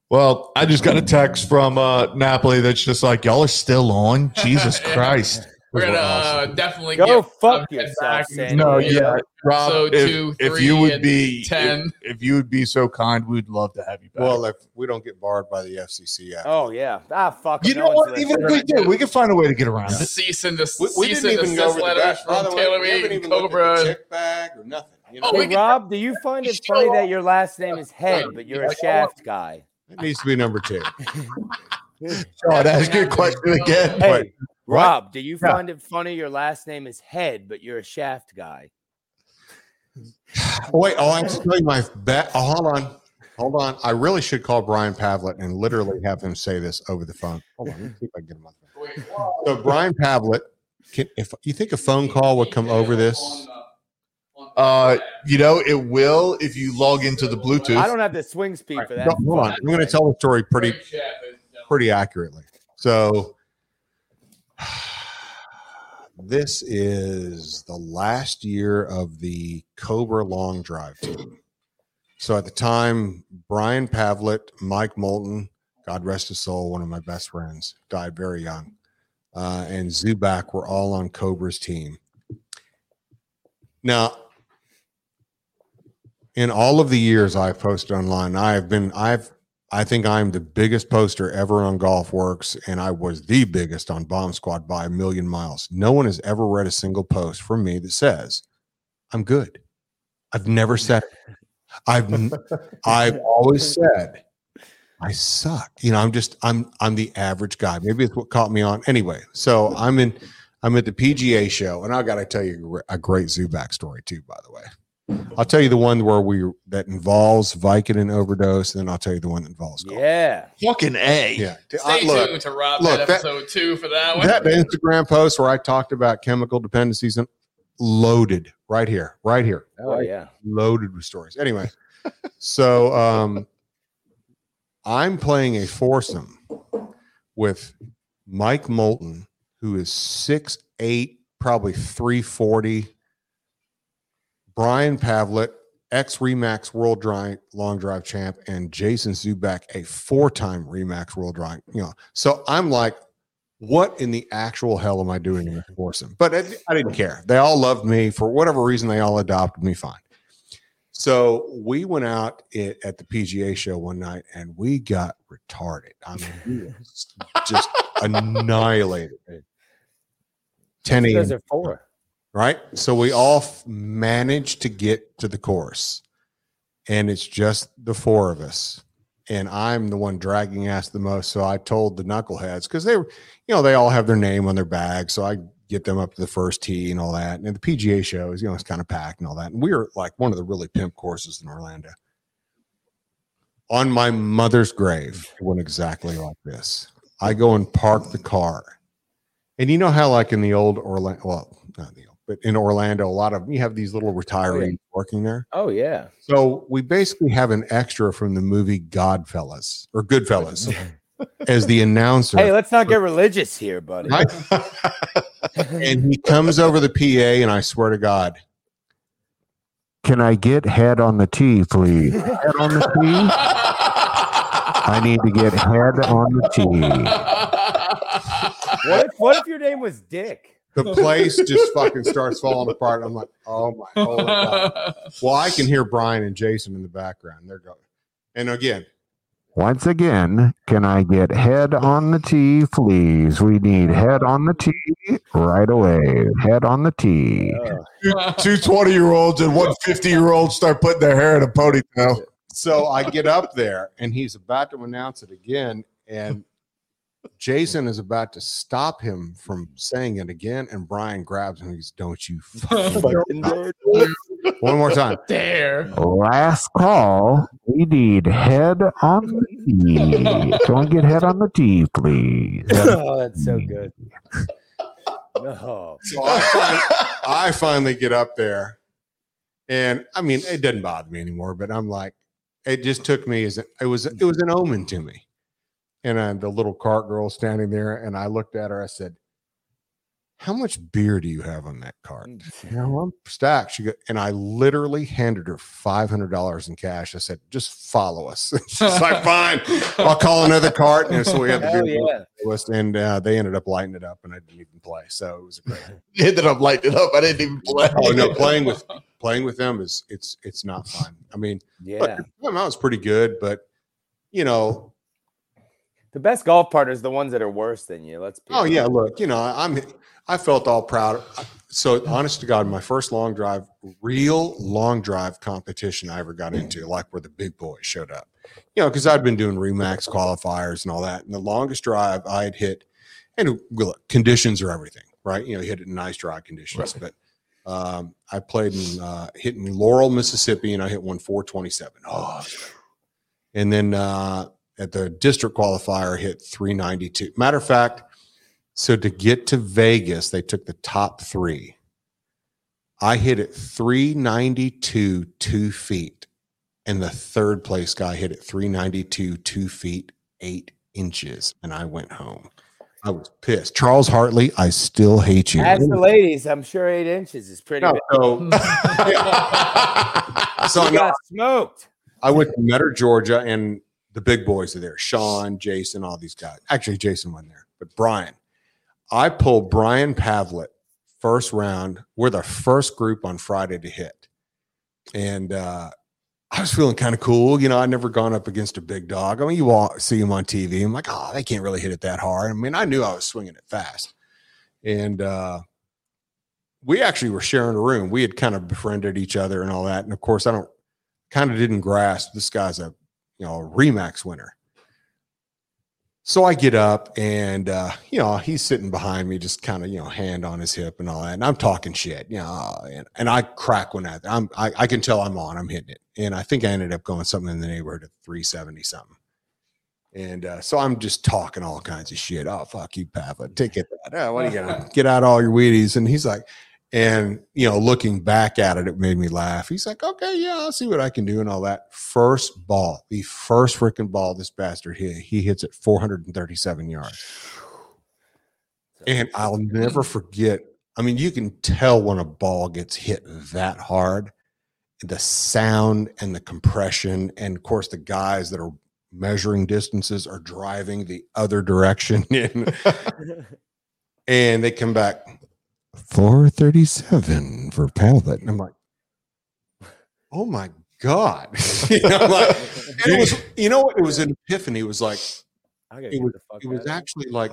Well, I just got a text from uh, Napoli that's just like, y'all are still on. Jesus Yeah. Christ. We're gonna Awesome. uh, definitely Go get fuck yourself, No, yeah, Rob. So if, two, if you would and be 10. if, if you would be so kind, we'd love to have you back. well, if we don't get barred by the FCC, after. Oh yeah. Ah fuck. you no know what? Even if we did, we could find a way to get around it. Cease and des- we, we cease didn't even go over the letters back. From the way, Taylor we haven't and even looked the Cobra. chick bag or nothing. You know, Oh, Hey Rob, do you find it funny that your last name is Head, but you're a Shaft guy? it needs to be number two. Sean, ask your question again. Hey, What? Rob, do you Yeah. find it funny your last name is Head, but you're a Shaft guy? Oh, wait, oh, I have to tell you my bet. Oh, hold on. Hold on. I really should call Brian Pavlet and literally have him say this over the phone. Hold on. Let me see if I can get him on the. So, Brian Pavlet, can, if you think a phone call would come over this, Uh, you know, it will if you log into the Bluetooth. I don't have the swing speed for that. hold on. I'm going to tell the story pretty, pretty accurately. So, this is the last year of the Cobra Long Drive team. So at the time, Brian Pavlet, Mike Moulton, God rest his soul, one of my best friends, died very young, uh, and Zuback were all on Cobra's team. Now, in all of the years I've posted online, I have been, I've, I think I'm the biggest poster ever on GolfWRX, and I was the biggest on Bomb Squad by a million miles. No one has ever read a single post from me that says I'm good. I've never said it. I've I've always said I suck. You know, I'm just I'm I'm the average guy. Maybe it's what caught me on. Anyway, so I'm in I'm at the PGA show, and I got to tell you a great Zuback story too. By the way, I'll tell you the one where we that involves Vicodin overdose, and then I'll tell you the one that involves golf. Yeah. fucking a. Yeah. Stay Uh, look, tuned to Rob look, that that- episode two for that one. that Instagram post where I talked about chemical dependencies and loaded right here, right here, Oh yeah. loaded with stories. Anyway, so um, I'm playing a foursome with Mike Moulton, who is six eight, probably three forty. Brian Pavlet, ex Remax World Drive Long Drive champ, and Jason Zuback, a four time Remax World Drive. You know, so I'm like, what in the actual hell am I doing in this foursome? But I, I didn't care. They all loved me for whatever reason. They all adopted me fine. So we went out i- at the PGA show one night and we got retarded. I mean, we just, annihilated. 10 Those a.m. are four. Right? So we all managed to get to the course, and it's just the four of us. And I'm the one dragging ass the most. So I told the knuckleheads because they were, you know, they all have their name on their bag. So I get them up to the first tee and all that. And the PGA show is, you know, it's kind of packed and all that. And we were like one of the really pimp courses in Orlando. On my mother's grave, it went exactly like this. I go and park the car. And you know how, like in the old Orlando, well, not the old, but in Orlando, a lot of you have these little oh, retirees working there. Oh yeah. So we basically have an extra from the movie Godfellas or Goodfellas as the announcer. Hey, let's not get religious here, buddy. Right? and he comes over the PA, and I swear to God, can I get head on the tee, please? Head on the tee. I need to get head on the tee. What if what if your name was Dick? The place just fucking starts falling apart. I'm like, oh my holy God. Well, I can hear Brian and Jason in the background. They're going. And again, once again, can I get head on the tee, please? We need head on the tee right away. Head on the tee. Oh, Two 20 year olds and one 50 year old start putting their hair in a ponytail. So I get up there and he's about to announce it again. And Jason is about to stop him from saying it again. And Brian grabs him and he's, Don't you fucking one more time. Dare. Last call. We need head on the tee. Can we get head on the tee, please? oh, that's so good. No. So I, fin- I finally get up there, and I mean, it doesn't bother me anymore. But I'm like, it just took me as a, it was it was an omen to me. And uh, the little cart girl standing there, and I looked at her. I said, "How much beer do you have on that cart?" You know, I'm stacked. She go, and I literally handed her five hundred dollars in cash. I said, "Just follow us." She's like, "Fine, I'll call another cart." And so we had the Hell beer yeah. list, and uh, they ended up lighting it up, and I didn't even play. So it was a great. Ended up lighting it up. I didn't even play. Oh no, playing with playing with them is it's it's not fun. I mean, Yeah. time out was pretty good, but you know, The best golf partners the ones that are worse than you. Let's be oh yeah, look, you know, I'm I felt all proud. So honest to God, my first long drive, real long drive competition I ever got into, like where the big boys showed up. You know, because I'd been doing Remax qualifiers and all that, and the longest drive I had hit, and look, conditions are everything, right? You know, you hit it in nice dry conditions, but um, I played in uh, hitting Laurel, Mississippi, and I hit one 427. Oh, and then uh, at the district qualifier, hit 392. Matter of fact, so to get to Vegas, they took the top three. I hit it 392 two feet, and the third place guy hit it 392 two feet eight inches, and I went home. I was pissed. Charles Hartley, I still hate you. Ask the ladies. I'm sure eight inches is pretty. No, big. so, so no, got smoked. I went to Metter, Georgia, and the big boys are there. Sean, Jason, all these guys. Actually, Jason went there, but Brian. I pulled Brian Pavlet first round. We're the first group on Friday to hit. And uh, I was feeling kind of cool. You know, I'd never gone up against a big dog. I mean, you all see him on TV. I'm like, oh, they can't really hit it that hard. I mean, I knew I was swinging it fast. And uh, we actually were sharing a room. We had kind of befriended each other and all that. And of course, I don't kind of didn't grasp this guy's a you know Remax winner. So I get up and uh, you know he's sitting behind me, just kind of you know hand on his hip and all that, and I'm talking shit, you know, and, and I crack one at I'm I, I can tell I'm on, I'm hitting it, and I think I ended up going something in the neighborhood of 370 something. And uh, so I'm just talking all kinds of shit. Oh fuck you, Papa! Take it. That. Oh, what are you gonna get out all your Wheaties? And he's like, and you know, looking back at it, it made me laugh. He's like, okay, yeah, I'll see what I can do and all that. First ball, the first freaking ball this bastard hit, he hits it 437 yards. And I'll never forget. I mean, you can tell when a ball gets hit that hard, the sound and the compression, and of course, the guys that are measuring distances are driving the other direction. and, and they come back 437 for Pallet. And I'm like, oh my God. you know, like, and it was, you know what? It was an epiphany. It was like, it was, it was actually like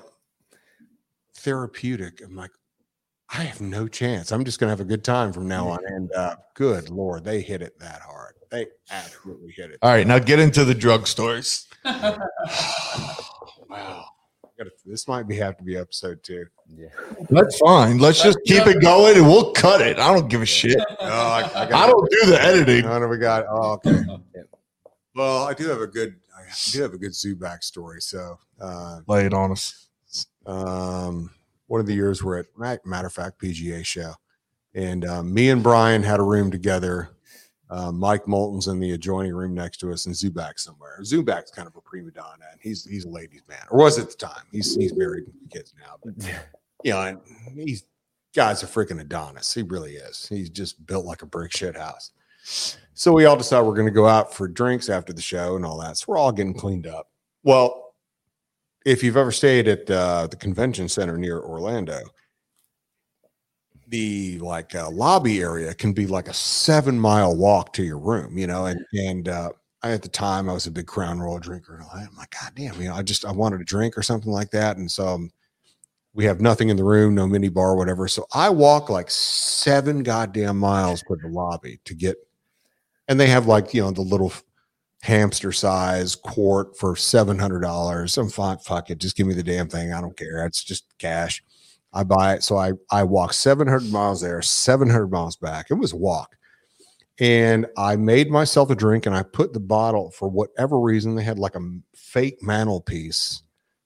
therapeutic. I'm like, I have no chance. I'm just going to have a good time from now on. And uh, good Lord, they hit it that hard. They absolutely hit it. All right, now get into the drug stories. wow. Gotta- this might be have to be episode two. Yeah. That's fine. Let's just keep it going and we'll cut it. I don't give a shit. I, I, I don't do the editing. What do we got? Oh, okay. Well, I do have a good, I do have a good Zuback story. So, uh, Lay it on us. um, one of the years we're at matter of fact PGA show, and um, me and Brian had a room together. Uh, Mike Moulton's in the adjoining room next to us, and Zuback somewhere. Zuback's kind of a prima donna, and he's he's a ladies' man, or was at the time. He's he's married with kids now, but you know, and he's guy's a freaking Adonis. He really is. He's just built like a brick shit house. So we all decided we're going to go out for drinks after the show and all that. So we're all getting cleaned up. Well, if you've ever stayed at uh, the convention center near Orlando, the like uh, lobby area can be like a seven mile walk to your room, you know. And and uh, I, at the time I was a big Crown Royal drinker, and all that. I'm like, God damn, you know, I just I wanted a drink or something like that, and so um, we have nothing in the room, no mini bar, whatever. So I walk like seven goddamn miles to the lobby to get, and they have like you know the little hamster size quart for seven hundred dollars. I'm fine, fuck it, just give me the damn thing. I don't care. It's just cash. I buy it. So I I walk 700 miles there, 700 miles back. It was a walk. And I made myself a drink and I put the bottle for whatever reason. They had like a fake mantelpiece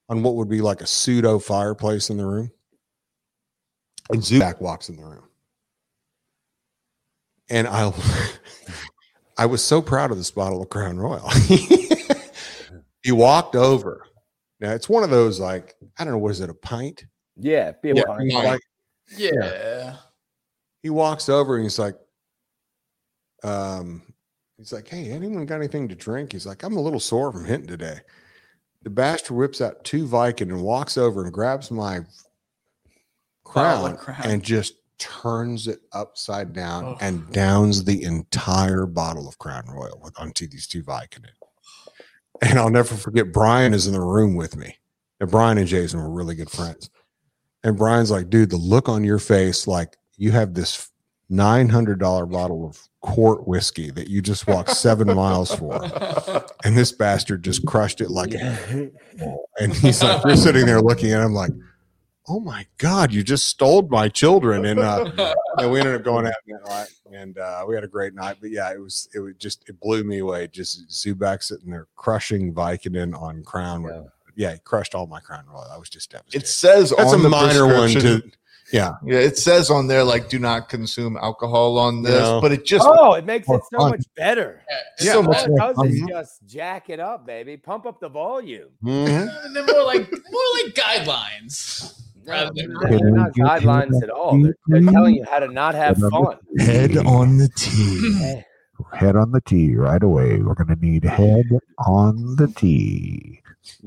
on what would be like a pseudo fireplace in the room. And Zuback walks in the room. And I I was so proud of this bottle of Crown Royal. he walked over. Now it's one of those like, I don't know, what is it, a pint? Yeah, be Yeah, pint. like, Yeah. he walks over and he's like, um, he's like, Hey, anyone got anything to drink? He's like, I'm a little sore from hitting today. The bastard whips out two Vicodin and walks over and grabs my crown, of Crown. and just turns it upside down Oh. and downs the entire bottle of Crown Royal with onto these two Vicodin. And I'll never forget Brian is in the room with me. And Brian and Jason were really good friends. And Brian's like, dude, the look on your face, like you have this $900 bottle of quart whiskey that you just walked seven miles for. And this bastard just crushed it like, and he's like, we're sitting there looking at him like, oh my God, you just stole my children. And, uh, and we ended up going out that night and uh, we had a great night. But yeah, it was, it was just, it blew me away. Just Zuback sitting there crushing Vicodin on Crown. Yeah. Yeah, he crushed all my Crown Royal. I was just devastated. It says That's on a the minor one prescription- to, yeah. Yeah, it says on there like do not consume alcohol on this, No. but it just Oh, it makes it so fun. much better. Yeah. So All much it does is just jack it up, baby. Pump up the volume. Mhm. And they're more like more like guidelines. Rather than- not, they're not guidelines at all. They're, they're telling you how to not have fun. Head on the tee. Hey, Head on the tee right away. We're going to need head on the tee.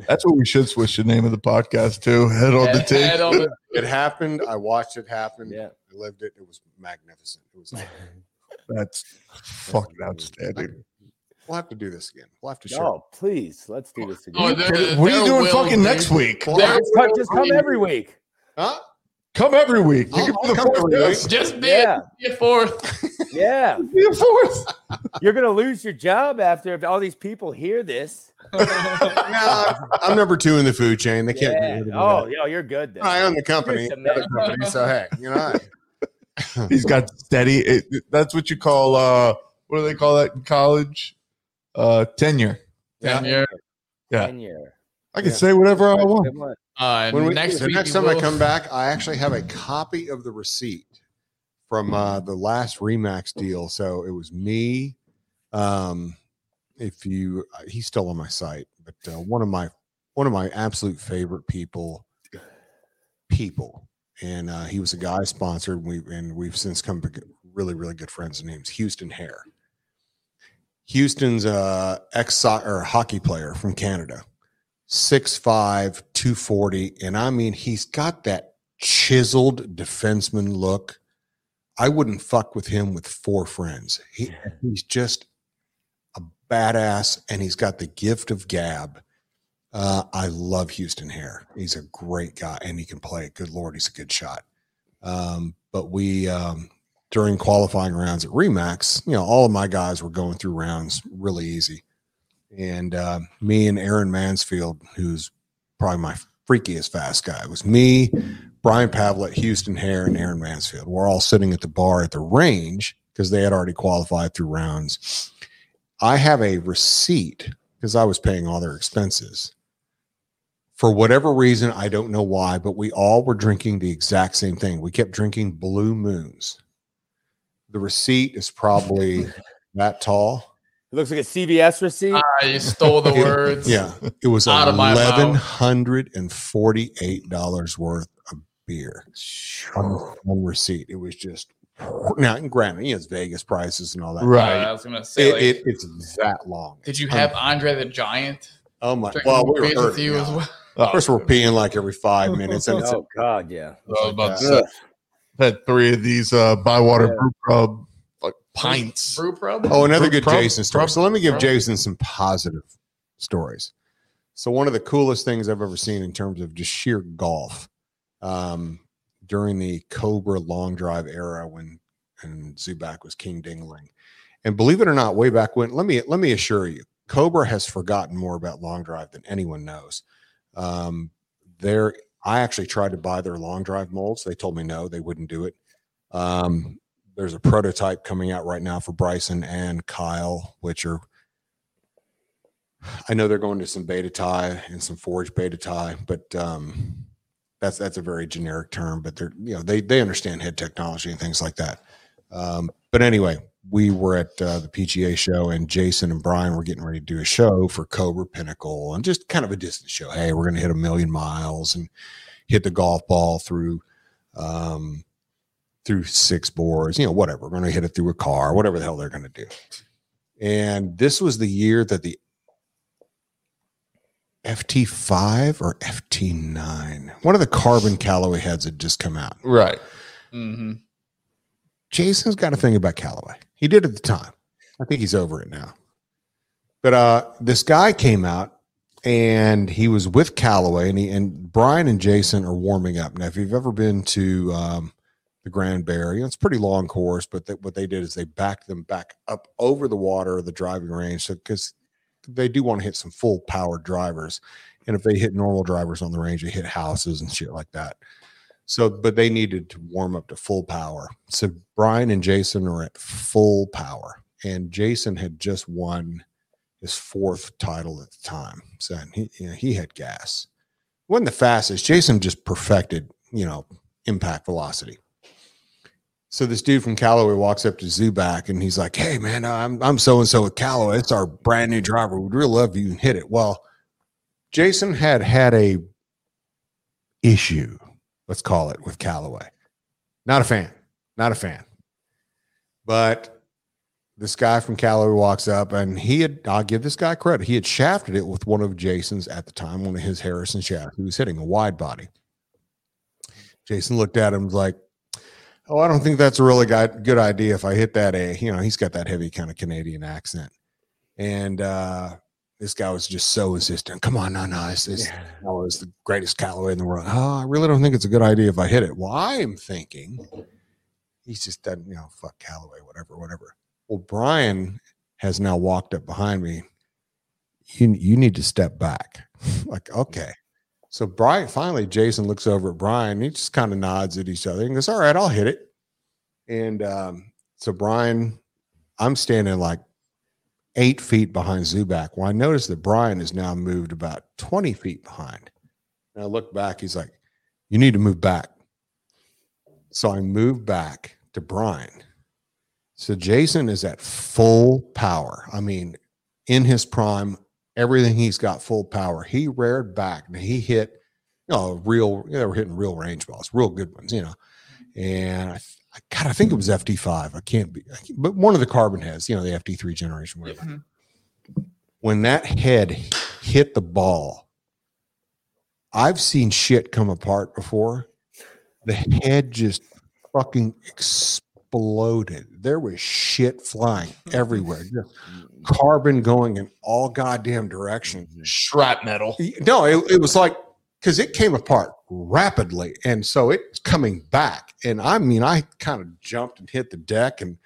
that's what we should switch the name of the podcast to. Head on the tee. head on the- It happened. I watched it happen. Yeah. I lived it. It was magnificent. It was. That's fucking outstanding. We'll have to do this again. We'll have to share. No, please, let's do this Oh, again. there- What are you doing will fucking be- next week? Well, Just come, just come every week. Huh? Come every week. You I'll- can I'll be the fourth week. Just be, Yeah. a, be a fourth. Yeah, Be a fourth. you're gonna lose your job after if all these people hear this. No, I'm number two in the food chain. They can't. Yeah. get rid. Oh, yo, you're good. Then. I own the company. You're the company, so hey, you know. I- He's got steady. It, that's what you call uh what do they call that in college? Uh tenure. Yeah. Tenure. Yeah. Tenure. I can Yeah. say whatever I want. Uh, When we, next the next we time I come back, I actually have a copy of the receipt from uh, the last Remax deal. So it was me. Um, if you, uh, he's still on my site, but uh, one of my one of my absolute favorite people, people, and uh, he was a guy sponsored. We and we've since come really really good friends. His name's Houston Hare. Houston's uh, ex or hockey player from Canada. 6'5, 240. And I mean, he's got that chiseled defenseman look. I wouldn't fuck with him with four friends. He, he's just a badass and he's got the gift of gab. Uh, I love Houston Hare. He's a great guy and he can play. Good Lord, he's a good shot. Um, but we, um, during qualifying rounds at Remax, you know, all of my guys were going through rounds really easy and uh, me and Aaron Mansfield, who's probably my freakiest fast guy. It was me, Brian Pavlet, Houston Hare, and Aaron Mansfield. We're all sitting at the bar at the range because they had already qualified through rounds. I have a receipt because I was paying all their expenses. For whatever reason, I don't know why, but we all were drinking the exact same thing. We kept drinking Blue Moons. The receipt is probably that tall. It looks like a CVS receipt. Ah, you stole the words. Yeah, it was Out of my eleven hundred and forty-eight dollars worth of beer on one receipt. It was just now, and granted, you know, it's Vegas prices and all that. Uh, Right. I was gonna say. It, like, it, it's that long. did you have Andre the Giant Oh my! drinking Well, we were beers with hurting, you yeah. as well? Of course, we're peeing like every five minutes, and it's oh God, yeah. I was about to say, had three of these uh, Bywater Yeah. Brew Club like pints. Brew Prub? Oh, another Prob- good prob- Jason story. prob- So let me give prob- Jason some positive stories. So one of the coolest things I've ever seen in terms of just sheer golf um, during the Cobra long drive era when and Zuback was King Dingling. And believe it or not, way back when, let me let me assure you, Cobra has forgotten more about long drive than anyone knows. Um, there, I actually tried to buy their long drive molds. They told me no, they wouldn't do it. Um, there's a prototype coming out right now for Bryson and Kyle, which are I know they're going to some beta tie and some forge beta tie, but um, that's that's a very generic term. But they're you know they they understand head technology and things like that. Um, but anyway, we were at uh, the PGA show, and Jason and Brian were getting ready to do a show for Cobra Pinnacle, and just kind of a distance show. Hey, we're going to hit a million miles and hit the golf ball through. Um, through six boards, you know, whatever. We're going to hit it through a car, whatever the hell they're going to do. And this was the year that the FT5 or FT9, one of the carbon Callaway heads had just come out. Right. Mm-hmm. Jason's got a thing about Callaway. He did at the time. I think he's over it now. But uh this guy came out and he was with Callaway and he and Brian and Jason are warming up. Now, if you've ever been to um the Grand Barrier, it's a pretty long course, but that what they did is they backed them back up over the water of the driving range. So because they do want to hit some full power drivers. And if they hit normal drivers on the range, they hit houses and shit like that. So, but they needed to warm up to full power. So Brian and Jason are at full power, and Jason had just won his fourth title at the time. So he, you know, he had gas. wasn't the fastest. Jason just perfected, you know, impact velocity. So this dude from Callaway walks up to Zuback and he's like, "Hey man, I'm I'm so and so with Callaway. It's our brand new driver. We'd really love you can hit it." Well, Jason had had a issue let's call it with Callaway. Not a fan, not a fan. But this guy from Callaway walks up and he had, I'll give this guy credit. He had shafted it with one of Jason's at the time, one of his Harrison shafts. He was hitting a wide body. Jason looked at him like, Oh, I don't think that's a really good, idea if I hit that A. You know, he's got that heavy kind of Canadian accent. And uh, this guy was just so insistent. Come on, no, no, this is oh, it's the greatest Callaway in the world. Oh, I really don't think it's a good idea if I hit it. Well, I'm thinking he's just done, you know, fuck Callaway, whatever, whatever. Well, Brian has now walked up behind me. You you need to step back. like, okay. So Brian finally Jason looks over at Brian. He just kind of nods at each other and goes, All right, I'll hit it. And um, so Brian, I'm standing like eight feet behind Zuback. Well, I noticed that Brian has now moved about 20 feet behind. And I look back, he's like, You need to move back. So I move back to Brian. So Jason is at full power. I mean, in his prime, everything he's got full power. He reared back and he hit, you know, real, they were hitting real range balls, real good ones, you know. And I, I God, I think it was FT5. I can't be, I can't- but one of the carbon heads, you know, the FT3 generation, whatever Mhm. when that head hit the ball, I've seen shit come apart before. The head just fucking exploded. There was shit flying everywhere. Just carbon going in all goddamn directions. Shrapnel. No, it, it was like because it came apart rapidly, and so it's coming back. And I mean, I kind of jumped and hit the deck, and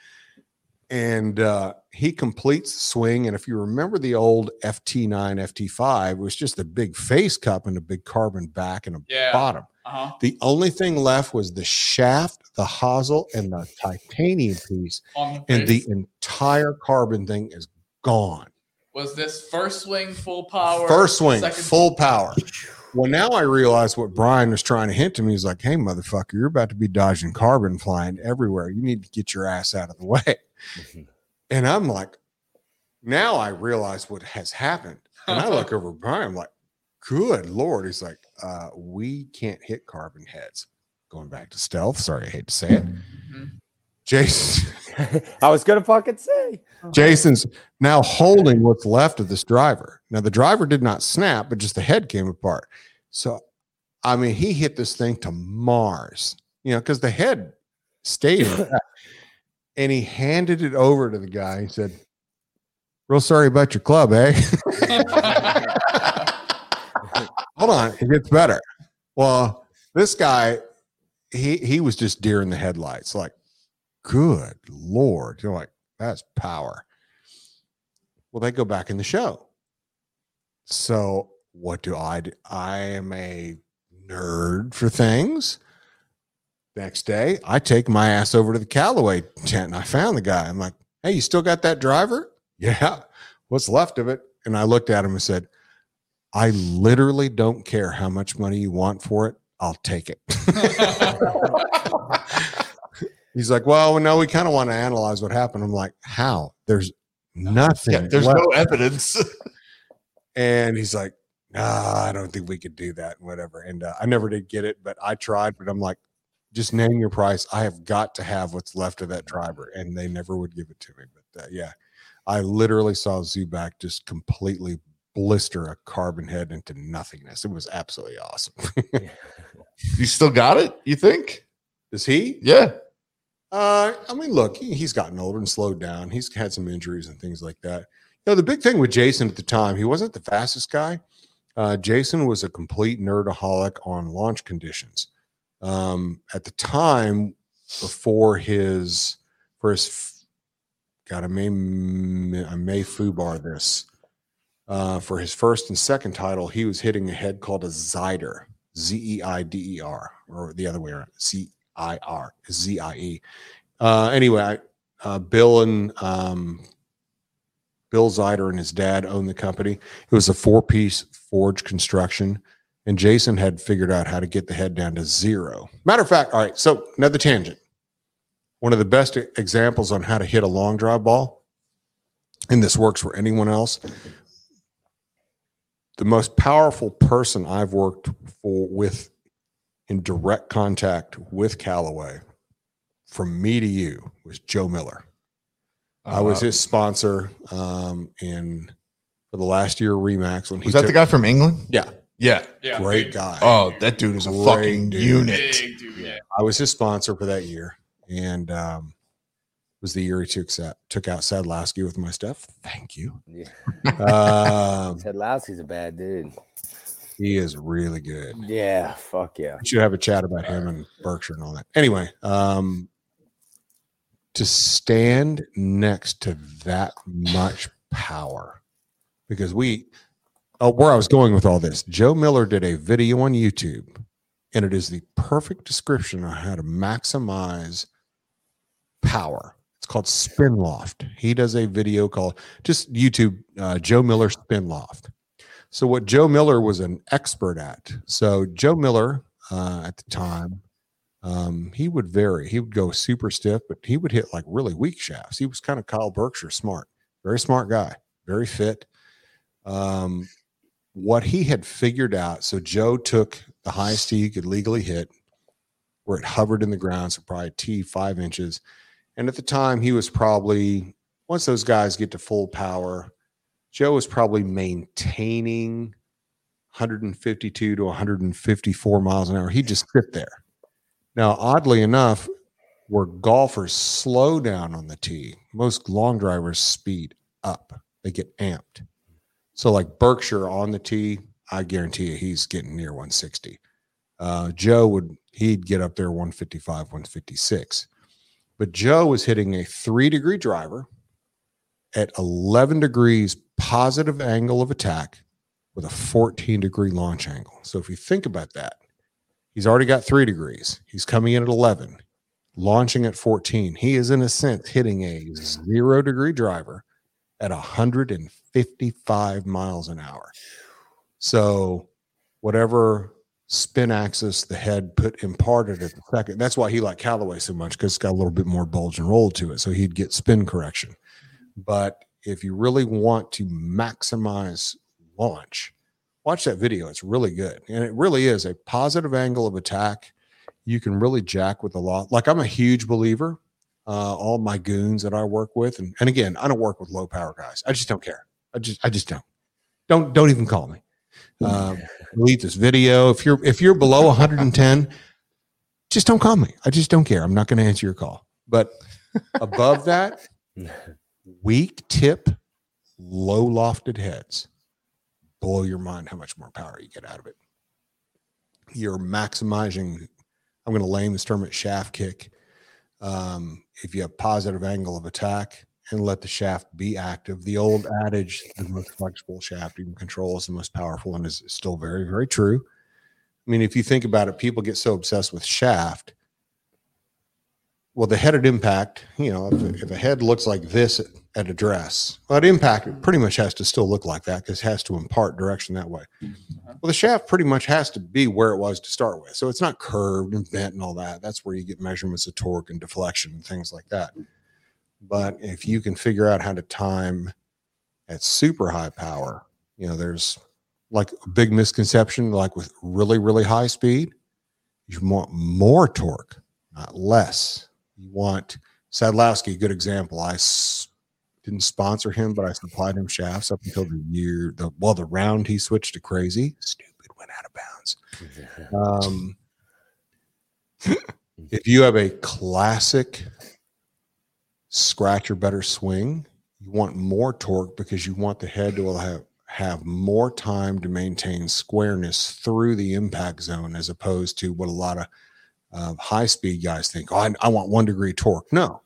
and uh, he completes the swing. And if you remember the old FT9, FT5, it was just a big face cup and a big carbon back and a Yeah. bottom. Uh-huh. The only thing left was the shaft, the hosel, and the titanium piece, On the and the entire carbon thing is gone. was this first swing full power? First swing, second- full power. Well, now I realize what Brian was trying to hint to me. He's like, "Hey, motherfucker, you're about to be dodging carbon flying everywhere. You need to get your ass out of the way." And I'm like, now I realize what has happened. And I look over Brian, I'm like, good Lord. He's like, uh, we can't hit carbon heads. Going back to stealth. Sorry, I hate to say it. Mhm. Jason, I was gonna fucking say. Jason's now holding what's left of this driver. Now the driver did not snap, but just the head came apart. So I mean, he hit this thing to Mars, you know, because the head stayed and he handed it over to the guy. He said, Real sorry about your club, eh? Hold on, it gets better. Well, this guy, he he was just deer in the headlights, like, good lord. You're like, that's power. Well, they go back in the show. So what do I do? I am a nerd for things. Next day, I take my ass over to the Callaway tent and I found the guy. I'm like, hey, you still got that driver? Yeah. What's left of it? And I looked at him and said, I literally don't care how much money you want for it. I'll take it. He's like, well, no, we kind of want to analyze what happened. I'm like, how? There's nothing. Yeah, there's left. no evidence. And he's like, nah, I don't think we could do that and whatever. And uh, I never did get it, but I tried. But I'm like, just name your price. I have got to have what's left of that driver. And they never would give it to me. But uh, yeah, I literally saw Zuback just completely blister a carbon head into nothingness. It was absolutely awesome. you still got it? You think? Is he? Yeah. Uh, I mean, look, he, he's gotten older and slowed down. He's had some injuries and things like that. You know, the big thing with Jason at the time, he wasn't the fastest guy. Uh, Jason was a complete nerdaholic on launch conditions. Um, at the time, before his for his, f- God, I may I may foobar this. Uh, for his first and second title, he was hitting a head called a Zider, Z E I D E R, or the other way around, Z I R Z I E. Uh, anyway, uh, Bill and um, Bill Zider and his dad owned the company. It was a four piece forge construction, and Jason had figured out how to get the head down to zero. Matter of fact, all right, so another tangent. One of the best examples on how to hit a long drive ball, and this works for anyone else. The most powerful person I've worked for with in direct contact with Callaway from me to you was Joe Miller. I was Uh, his sponsor um, in for the last year of Remax when he Was that took, the guy from England? Yeah, Yeah. yeah, great big- guy. Oh, that dude is a Great fucking dude. unit. Dude, yeah. I was his sponsor for that year, and um, it was the year he took Sa- took out Sadlowski with my stuff. Thank you. Yeah. Um, Ted a bad dude. he is really good. Yeah, fuck yeah. We should have a chat about him and Berkshire and all that. Anyway, um, to stand next to that much power, because we, oh, where I was going with all this, Joe Miller did a video on YouTube, and it is the perfect description on how to maximize power. Called Spin Loft. He does a video called just YouTube uh, Joe Miller Spin Loft. So what Joe Miller was an expert at. So Joe Miller uh, at the time, um, he would vary. He would go super stiff, but he would hit like really weak shafts. He was kind of Kyle Berkshire smart, very smart guy, very fit. Um, what he had figured out. So Joe took the highest he could legally hit, where it hovered in the ground, so probably T five inches. And at the time, he was probably once those guys get to full power, Joe was probably maintaining 152 to 154 miles an hour. He'd just sit there. Now, oddly enough, where golfers slow down on the tee, most long drivers speed up. They get amped. So, like Berkshire on the tee, I guarantee you he's getting near 160. Uh, Joe would he'd get up there 155, 156. But Joe was hitting a three degree driver at 11 degrees positive angle of attack with a 14 degree launch angle. So if you think about that, he's already got three degrees. He's coming in at 11, launching at 14. He is, in a sense, hitting a zero degree driver at 155 miles an hour. So whatever spin axis the head put imparted at the second, that's why he liked Callaway so much because it's got a little bit more bulge and roll to it. So he'd get spin correction. But if you really want to maximize launch, watch that video. It's really good. And it really is a positive angle of attack. You can really jack with a lot. Like I'm a huge believer. Uh, all my goons that I work with, and, and again, I don't work with low power guys. I just don't care. I just I just don't. Don't don't even call me. Um, delete this video. If you're if you're below 110, just don't call me. I just don't care. I'm not going to answer your call. But above that, weak tip, low lofted heads. Blow your mind how much more power you get out of it. You're maximizing, I'm going to lame this term at shaft kick. Um, if you have positive angle of attack and let the shaft be active, the old adage, the most flexible shaft you can control is the most powerful and is still very, very true. I mean, if you think about it, people get so obsessed with shaft well, the headed impact, you know, if, if a head looks like this at, at address, well, at impact, it pretty much has to still look like that because it has to impart direction that way. Mm-hmm. Well, the shaft pretty much has to be where it was to start with. So it's not curved and bent and all that. That's where you get measurements of torque and deflection and things like that. Mm. But if you can figure out how to time at super high power, you know, there's like a big misconception, like with really, really high speed, you want more torque, not less. You want Sadlowski, good example. I s- didn't sponsor him, but I supplied him shafts up until the year, the well, the round he switched to crazy. Stupid, went out of bounds. Um, if you have a classic scratch or better swing, you want more torque because you want the head to have have more time to maintain squareness through the impact zone as opposed to what a lot of uh, high speed guys think, oh, I, I want one degree torque. No,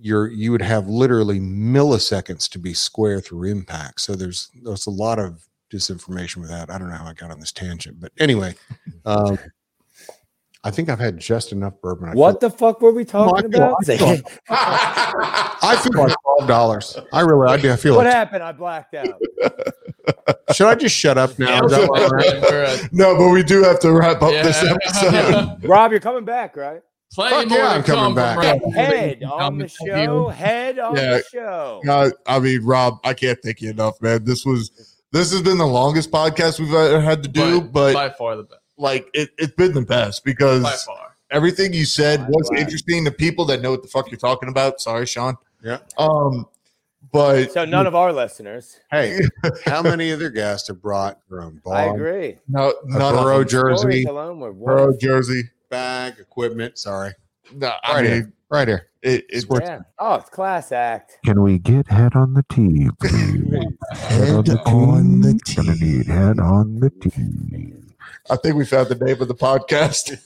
you're you would have literally milliseconds to be square through impact. So there's there's a lot of disinformation with that. I don't know how I got on this tangent, but anyway, um, I think I've had just enough bourbon. I What the fuck were we talking feel- about? I feel- I feel like twelve dollars. I really, I do. I feel like. what like. happened? I blacked out. Should I just shut up now? Is we're? We're at- No, but we do have to wrap up Yeah. this episode. Rob, you're coming back, right? Plenty Fuck more yeah, I'm coming back. from Rob. Head on the to show. Head on Yeah. the show. Uh, I mean, Rob, I can't thank you enough, man. This was this has been the longest podcast we've ever had to do, But but by far the best. Like it, it's been the best because By far. everything you said I'm was glad. interesting to people that know what the fuck you're talking about. Sorry, Sean. Yeah. Um, but So none of our listeners. Hey, how many other guests have brought their own ball? I agree. no, a Burrow jersey, Stories alone were Burrow jersey. bag, equipment? Sorry, No, I Right mean, here. right here. it, it, Sports- Yeah. Oh, it's class act. Can we get head on the tee, please? Head on the on the tee. Gonna need head on the tee. I think we found the name of the podcast.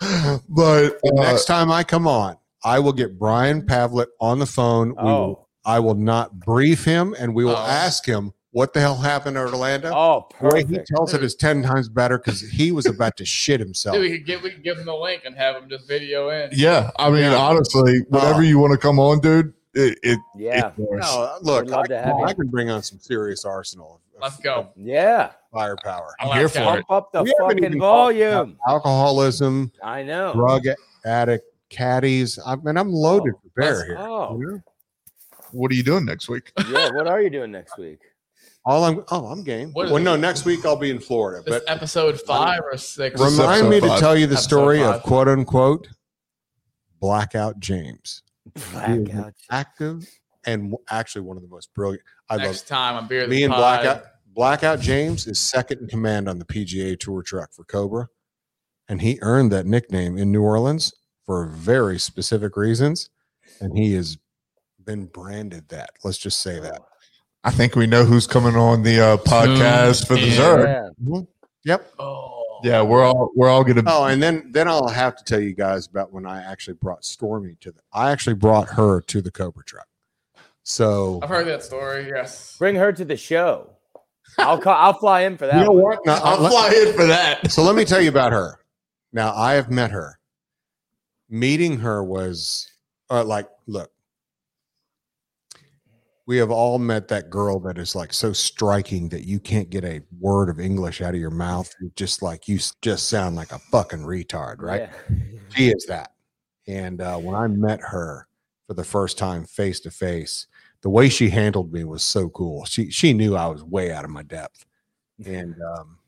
but uh, next time I come on, I will get Brian Pavlet on the phone. We will, Oh. I will not brief him, and we will Oh. ask him what the hell happened in Orlando. Oh, the way he perfect. tells it is ten times better because he was about to shit himself. Dude, we could give we could give him the link and have him just video in. yeah, I mean, Yeah. honestly, whatever Oh. you want to come on, dude, it, it Yeah. it. No, look, We'd I, to have can, I can bring on some serious arsenal. Of- Let's go. Yeah. Firepower, I'm here for that. it. Pump up the We fucking even talked about volume. alcoholism, I know. drug addict, caddies. I mean, I'm loaded Oh, for bear here. Oh, you know? What are you doing next week? yeah. What are you doing next week? All I'm, oh, I'm game. What is well, it? no, next week I'll be in Florida. This But episode five or six. Remind me to tell you the Episode story of quote unquote blackout James. Blackout. Active and w- actually one of the most brilliant. I love Next time on Beer me the and Pod. Blackout. Blackout James is second in command on the PGA Tour truck for Cobra, and he earned that nickname in New Orleans for very specific reasons, and he has been branded that. Let's just say that. I think we know who's coming on the uh, podcast for the Yeah. Zerg. Mhm. Yep. Oh, Yeah, we're all we're all gonna. Oh, and then then I'll have to tell you guys about when I actually brought Stormy to the. I actually brought her to the Cobra truck. So I've heard that story. Yes. Bring her to the show. I'll call. I'll fly in for that. you know what? Now, I'll let- fly in for that. so let me tell you about her. Now I have met her. Meeting her was uh, like, look, we have all met that girl that is like so striking that you can't get a word of English out of your mouth. You're just like you just sound like a fucking retard, right? Yeah. She is that. And uh, when I met her for the first time face to face, the way she handled me was so cool. She she knew I was way out of my depth. And um,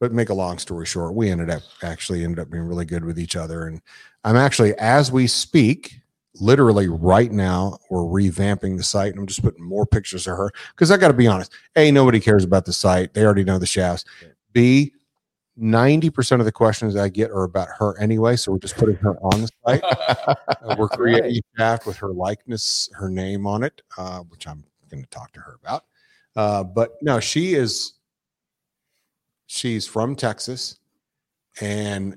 but make a long story short, we ended up actually ended up being really good with each other. And I'm actually, as we speak, literally right now, we're revamping the site and I'm just putting more pictures of her because I got to be honest. A, nobody cares about the site. They already know the shafts. B, 90% of the questions I get are about her anyway. So we're just putting her on the site. We're creating a shaft with her likeness, her name on it, uh, which I'm going to talk to her about. Uh, but no, she is, she's from Texas. And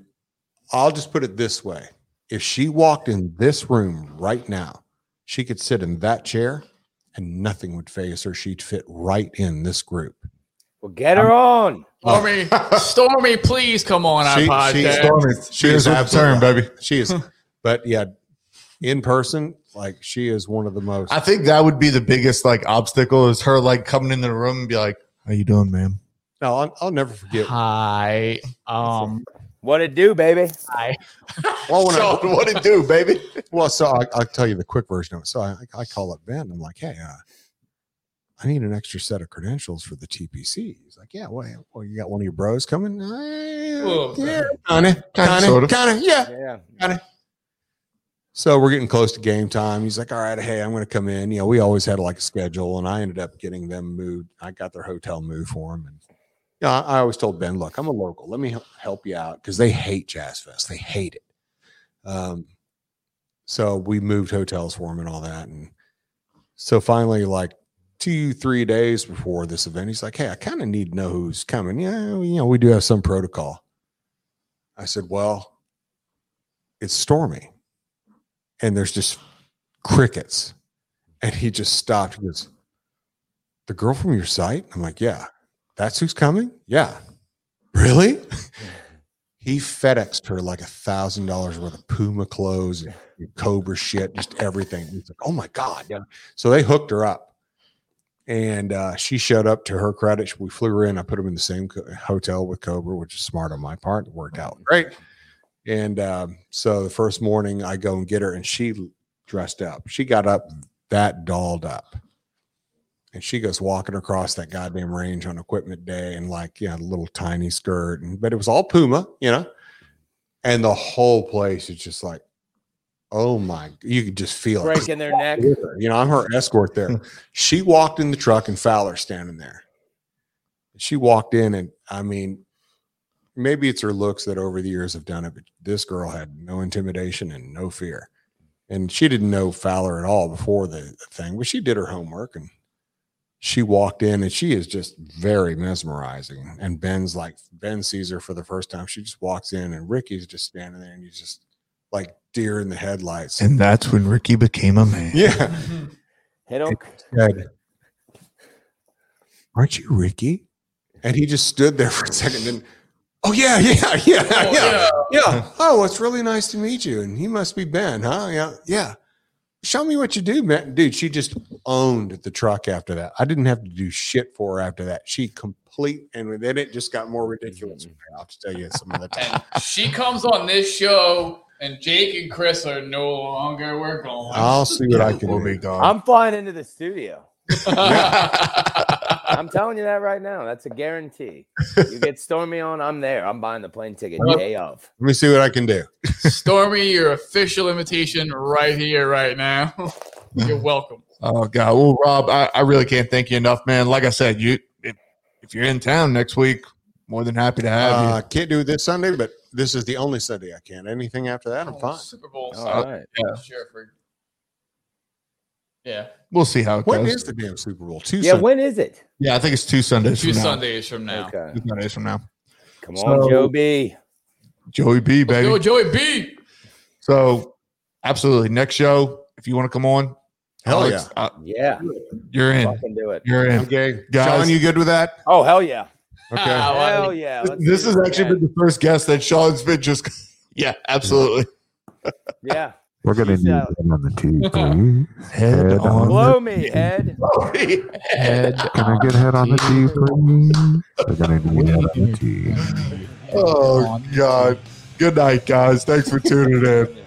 I'll just put it this way if she walked in this room right now, she could sit in that chair and nothing would phase her. She'd fit right in this group. Well, get her on. Stormy, Stormy, please come on our She- she- podcast. Stormy, She she is is with turn, baby. She is, but yeah, in person, like she is one of the most. I think that would be the biggest like obstacle is her like coming into the room and be like, "How you doing, ma'am?" no, I'll, I'll never forget. Hi. Um. What it do, baby? Hi. Well, when I, what it do, baby? well, so I, I'll tell you the quick version of it. So I, I call up Ben. I'm like, hey, uh, I need an extra set of credentials for the TPC. He's like, yeah, well, well you got one of your bros coming? Uh, Well, yeah, kind of, kind of, of. kind of, yeah. Yeah. kind of. So we're getting close to game time. He's like, all right, hey, I'm going to come in. You know, we always had like a schedule, and I ended up getting them moved. I got their hotel moved for them. And yeah, I I always told Ben, look, I'm a local. Let me help you out because they hate Jazz Fest. They hate it. Um, so we moved hotels for him and all that. And so finally, like two, three days before this event, he's like, hey, I kind of need to know who's coming. Yeah, you know, we do have some protocol. I said, well, it's Stormy and there's just crickets. And he just stopped. He goes, The girl from your site? I'm like, Yeah, that's who's coming? Yeah. Really? he FedExed her like a thousand dollars worth of Puma clothes and Cobra shit, just everything. He's like, Oh my God. Yeah. So they hooked her up. And uh, she showed up to her credit. We flew her in. I put them in the same co- hotel with Cobra, which is smart on my part. It worked out great. And um, so the first morning I go and get her, and she dressed up. She got up that dolled up. And she goes walking across that goddamn range on equipment day and like, yeah, a little tiny skirt. And but it was all Puma, you know. And the whole place is just like, oh my, you could just feel it. Breaking their neck. You know, I'm her escort there. she walked in the truck and Fowler standing there. She walked in, and I mean, maybe it's her looks that over the years have done it, but this girl had no intimidation and no fear. And she didn't know Fowler at all before the thing, but she did her homework and she walked in and she is just very mesmerizing. And Ben's like, Ben sees her for the first time. She just walks in and Rickie's just standing there and he's just like deer in the headlights. And that's when Rickie became a man. yeah. Hit 'em. said, Aren't you Rickie? And he just stood there for a second and oh yeah, yeah, yeah, Oh, yeah, yeah. Oh, it's really nice to meet you. And he must be Ben, huh? Yeah, yeah. Show me what you do, man. Dude, she just owned the truck after that. I didn't have to do shit for her after that. She complete and then it just got more ridiculous. Mm-hmm. I'll tell you some of the time. And she comes on this show, and Jake and Chris are no longer. We're going. I'll see what I can We'll do. be gone. I'm flying into the studio. I'm telling you that right now. That's a guarantee. You get Stormy on, I'm there. I'm buying the plane ticket day of. Let me see what I can do. Stormy, your official invitation right here, right now. You're welcome. Oh God. Well, Rob, I, I really can't thank you enough, man. Like I said, you if, if you're in town next week, more than happy to have Uh, can't do it this Sunday, but this is the only Sunday I can. Anything after that, I'm Oh, fine. Super Bowl. All Sunday. right. yeah. Sure. For, yeah. We'll see how it When goes. is the damn Super Bowl? Two Yeah, Sundays. when is it? yeah, I think it's two Sundays Two from now. Sundays from now. Okay. Two Sundays from now. Come on, So- Joe B. Joey B, Let's baby. go, Joey B. So, absolutely. Next show, if you want to come on, Hell Alex, uh, Yeah, you're in. fucking do it. You're in. Okay, Guys- Sean, you good with that? Oh hell yeah, Okay. Ah, hell yeah. Let's This has actually again. been the first guest that Sean's been just. Yeah, absolutely. yeah. We're gonna Peace need out. head on the tee, please. Head Head on Blow me, head. Head Can I get head on the tee, please? We're gonna need head on the tee. oh, God. Good night, guys. Thanks for tuning in.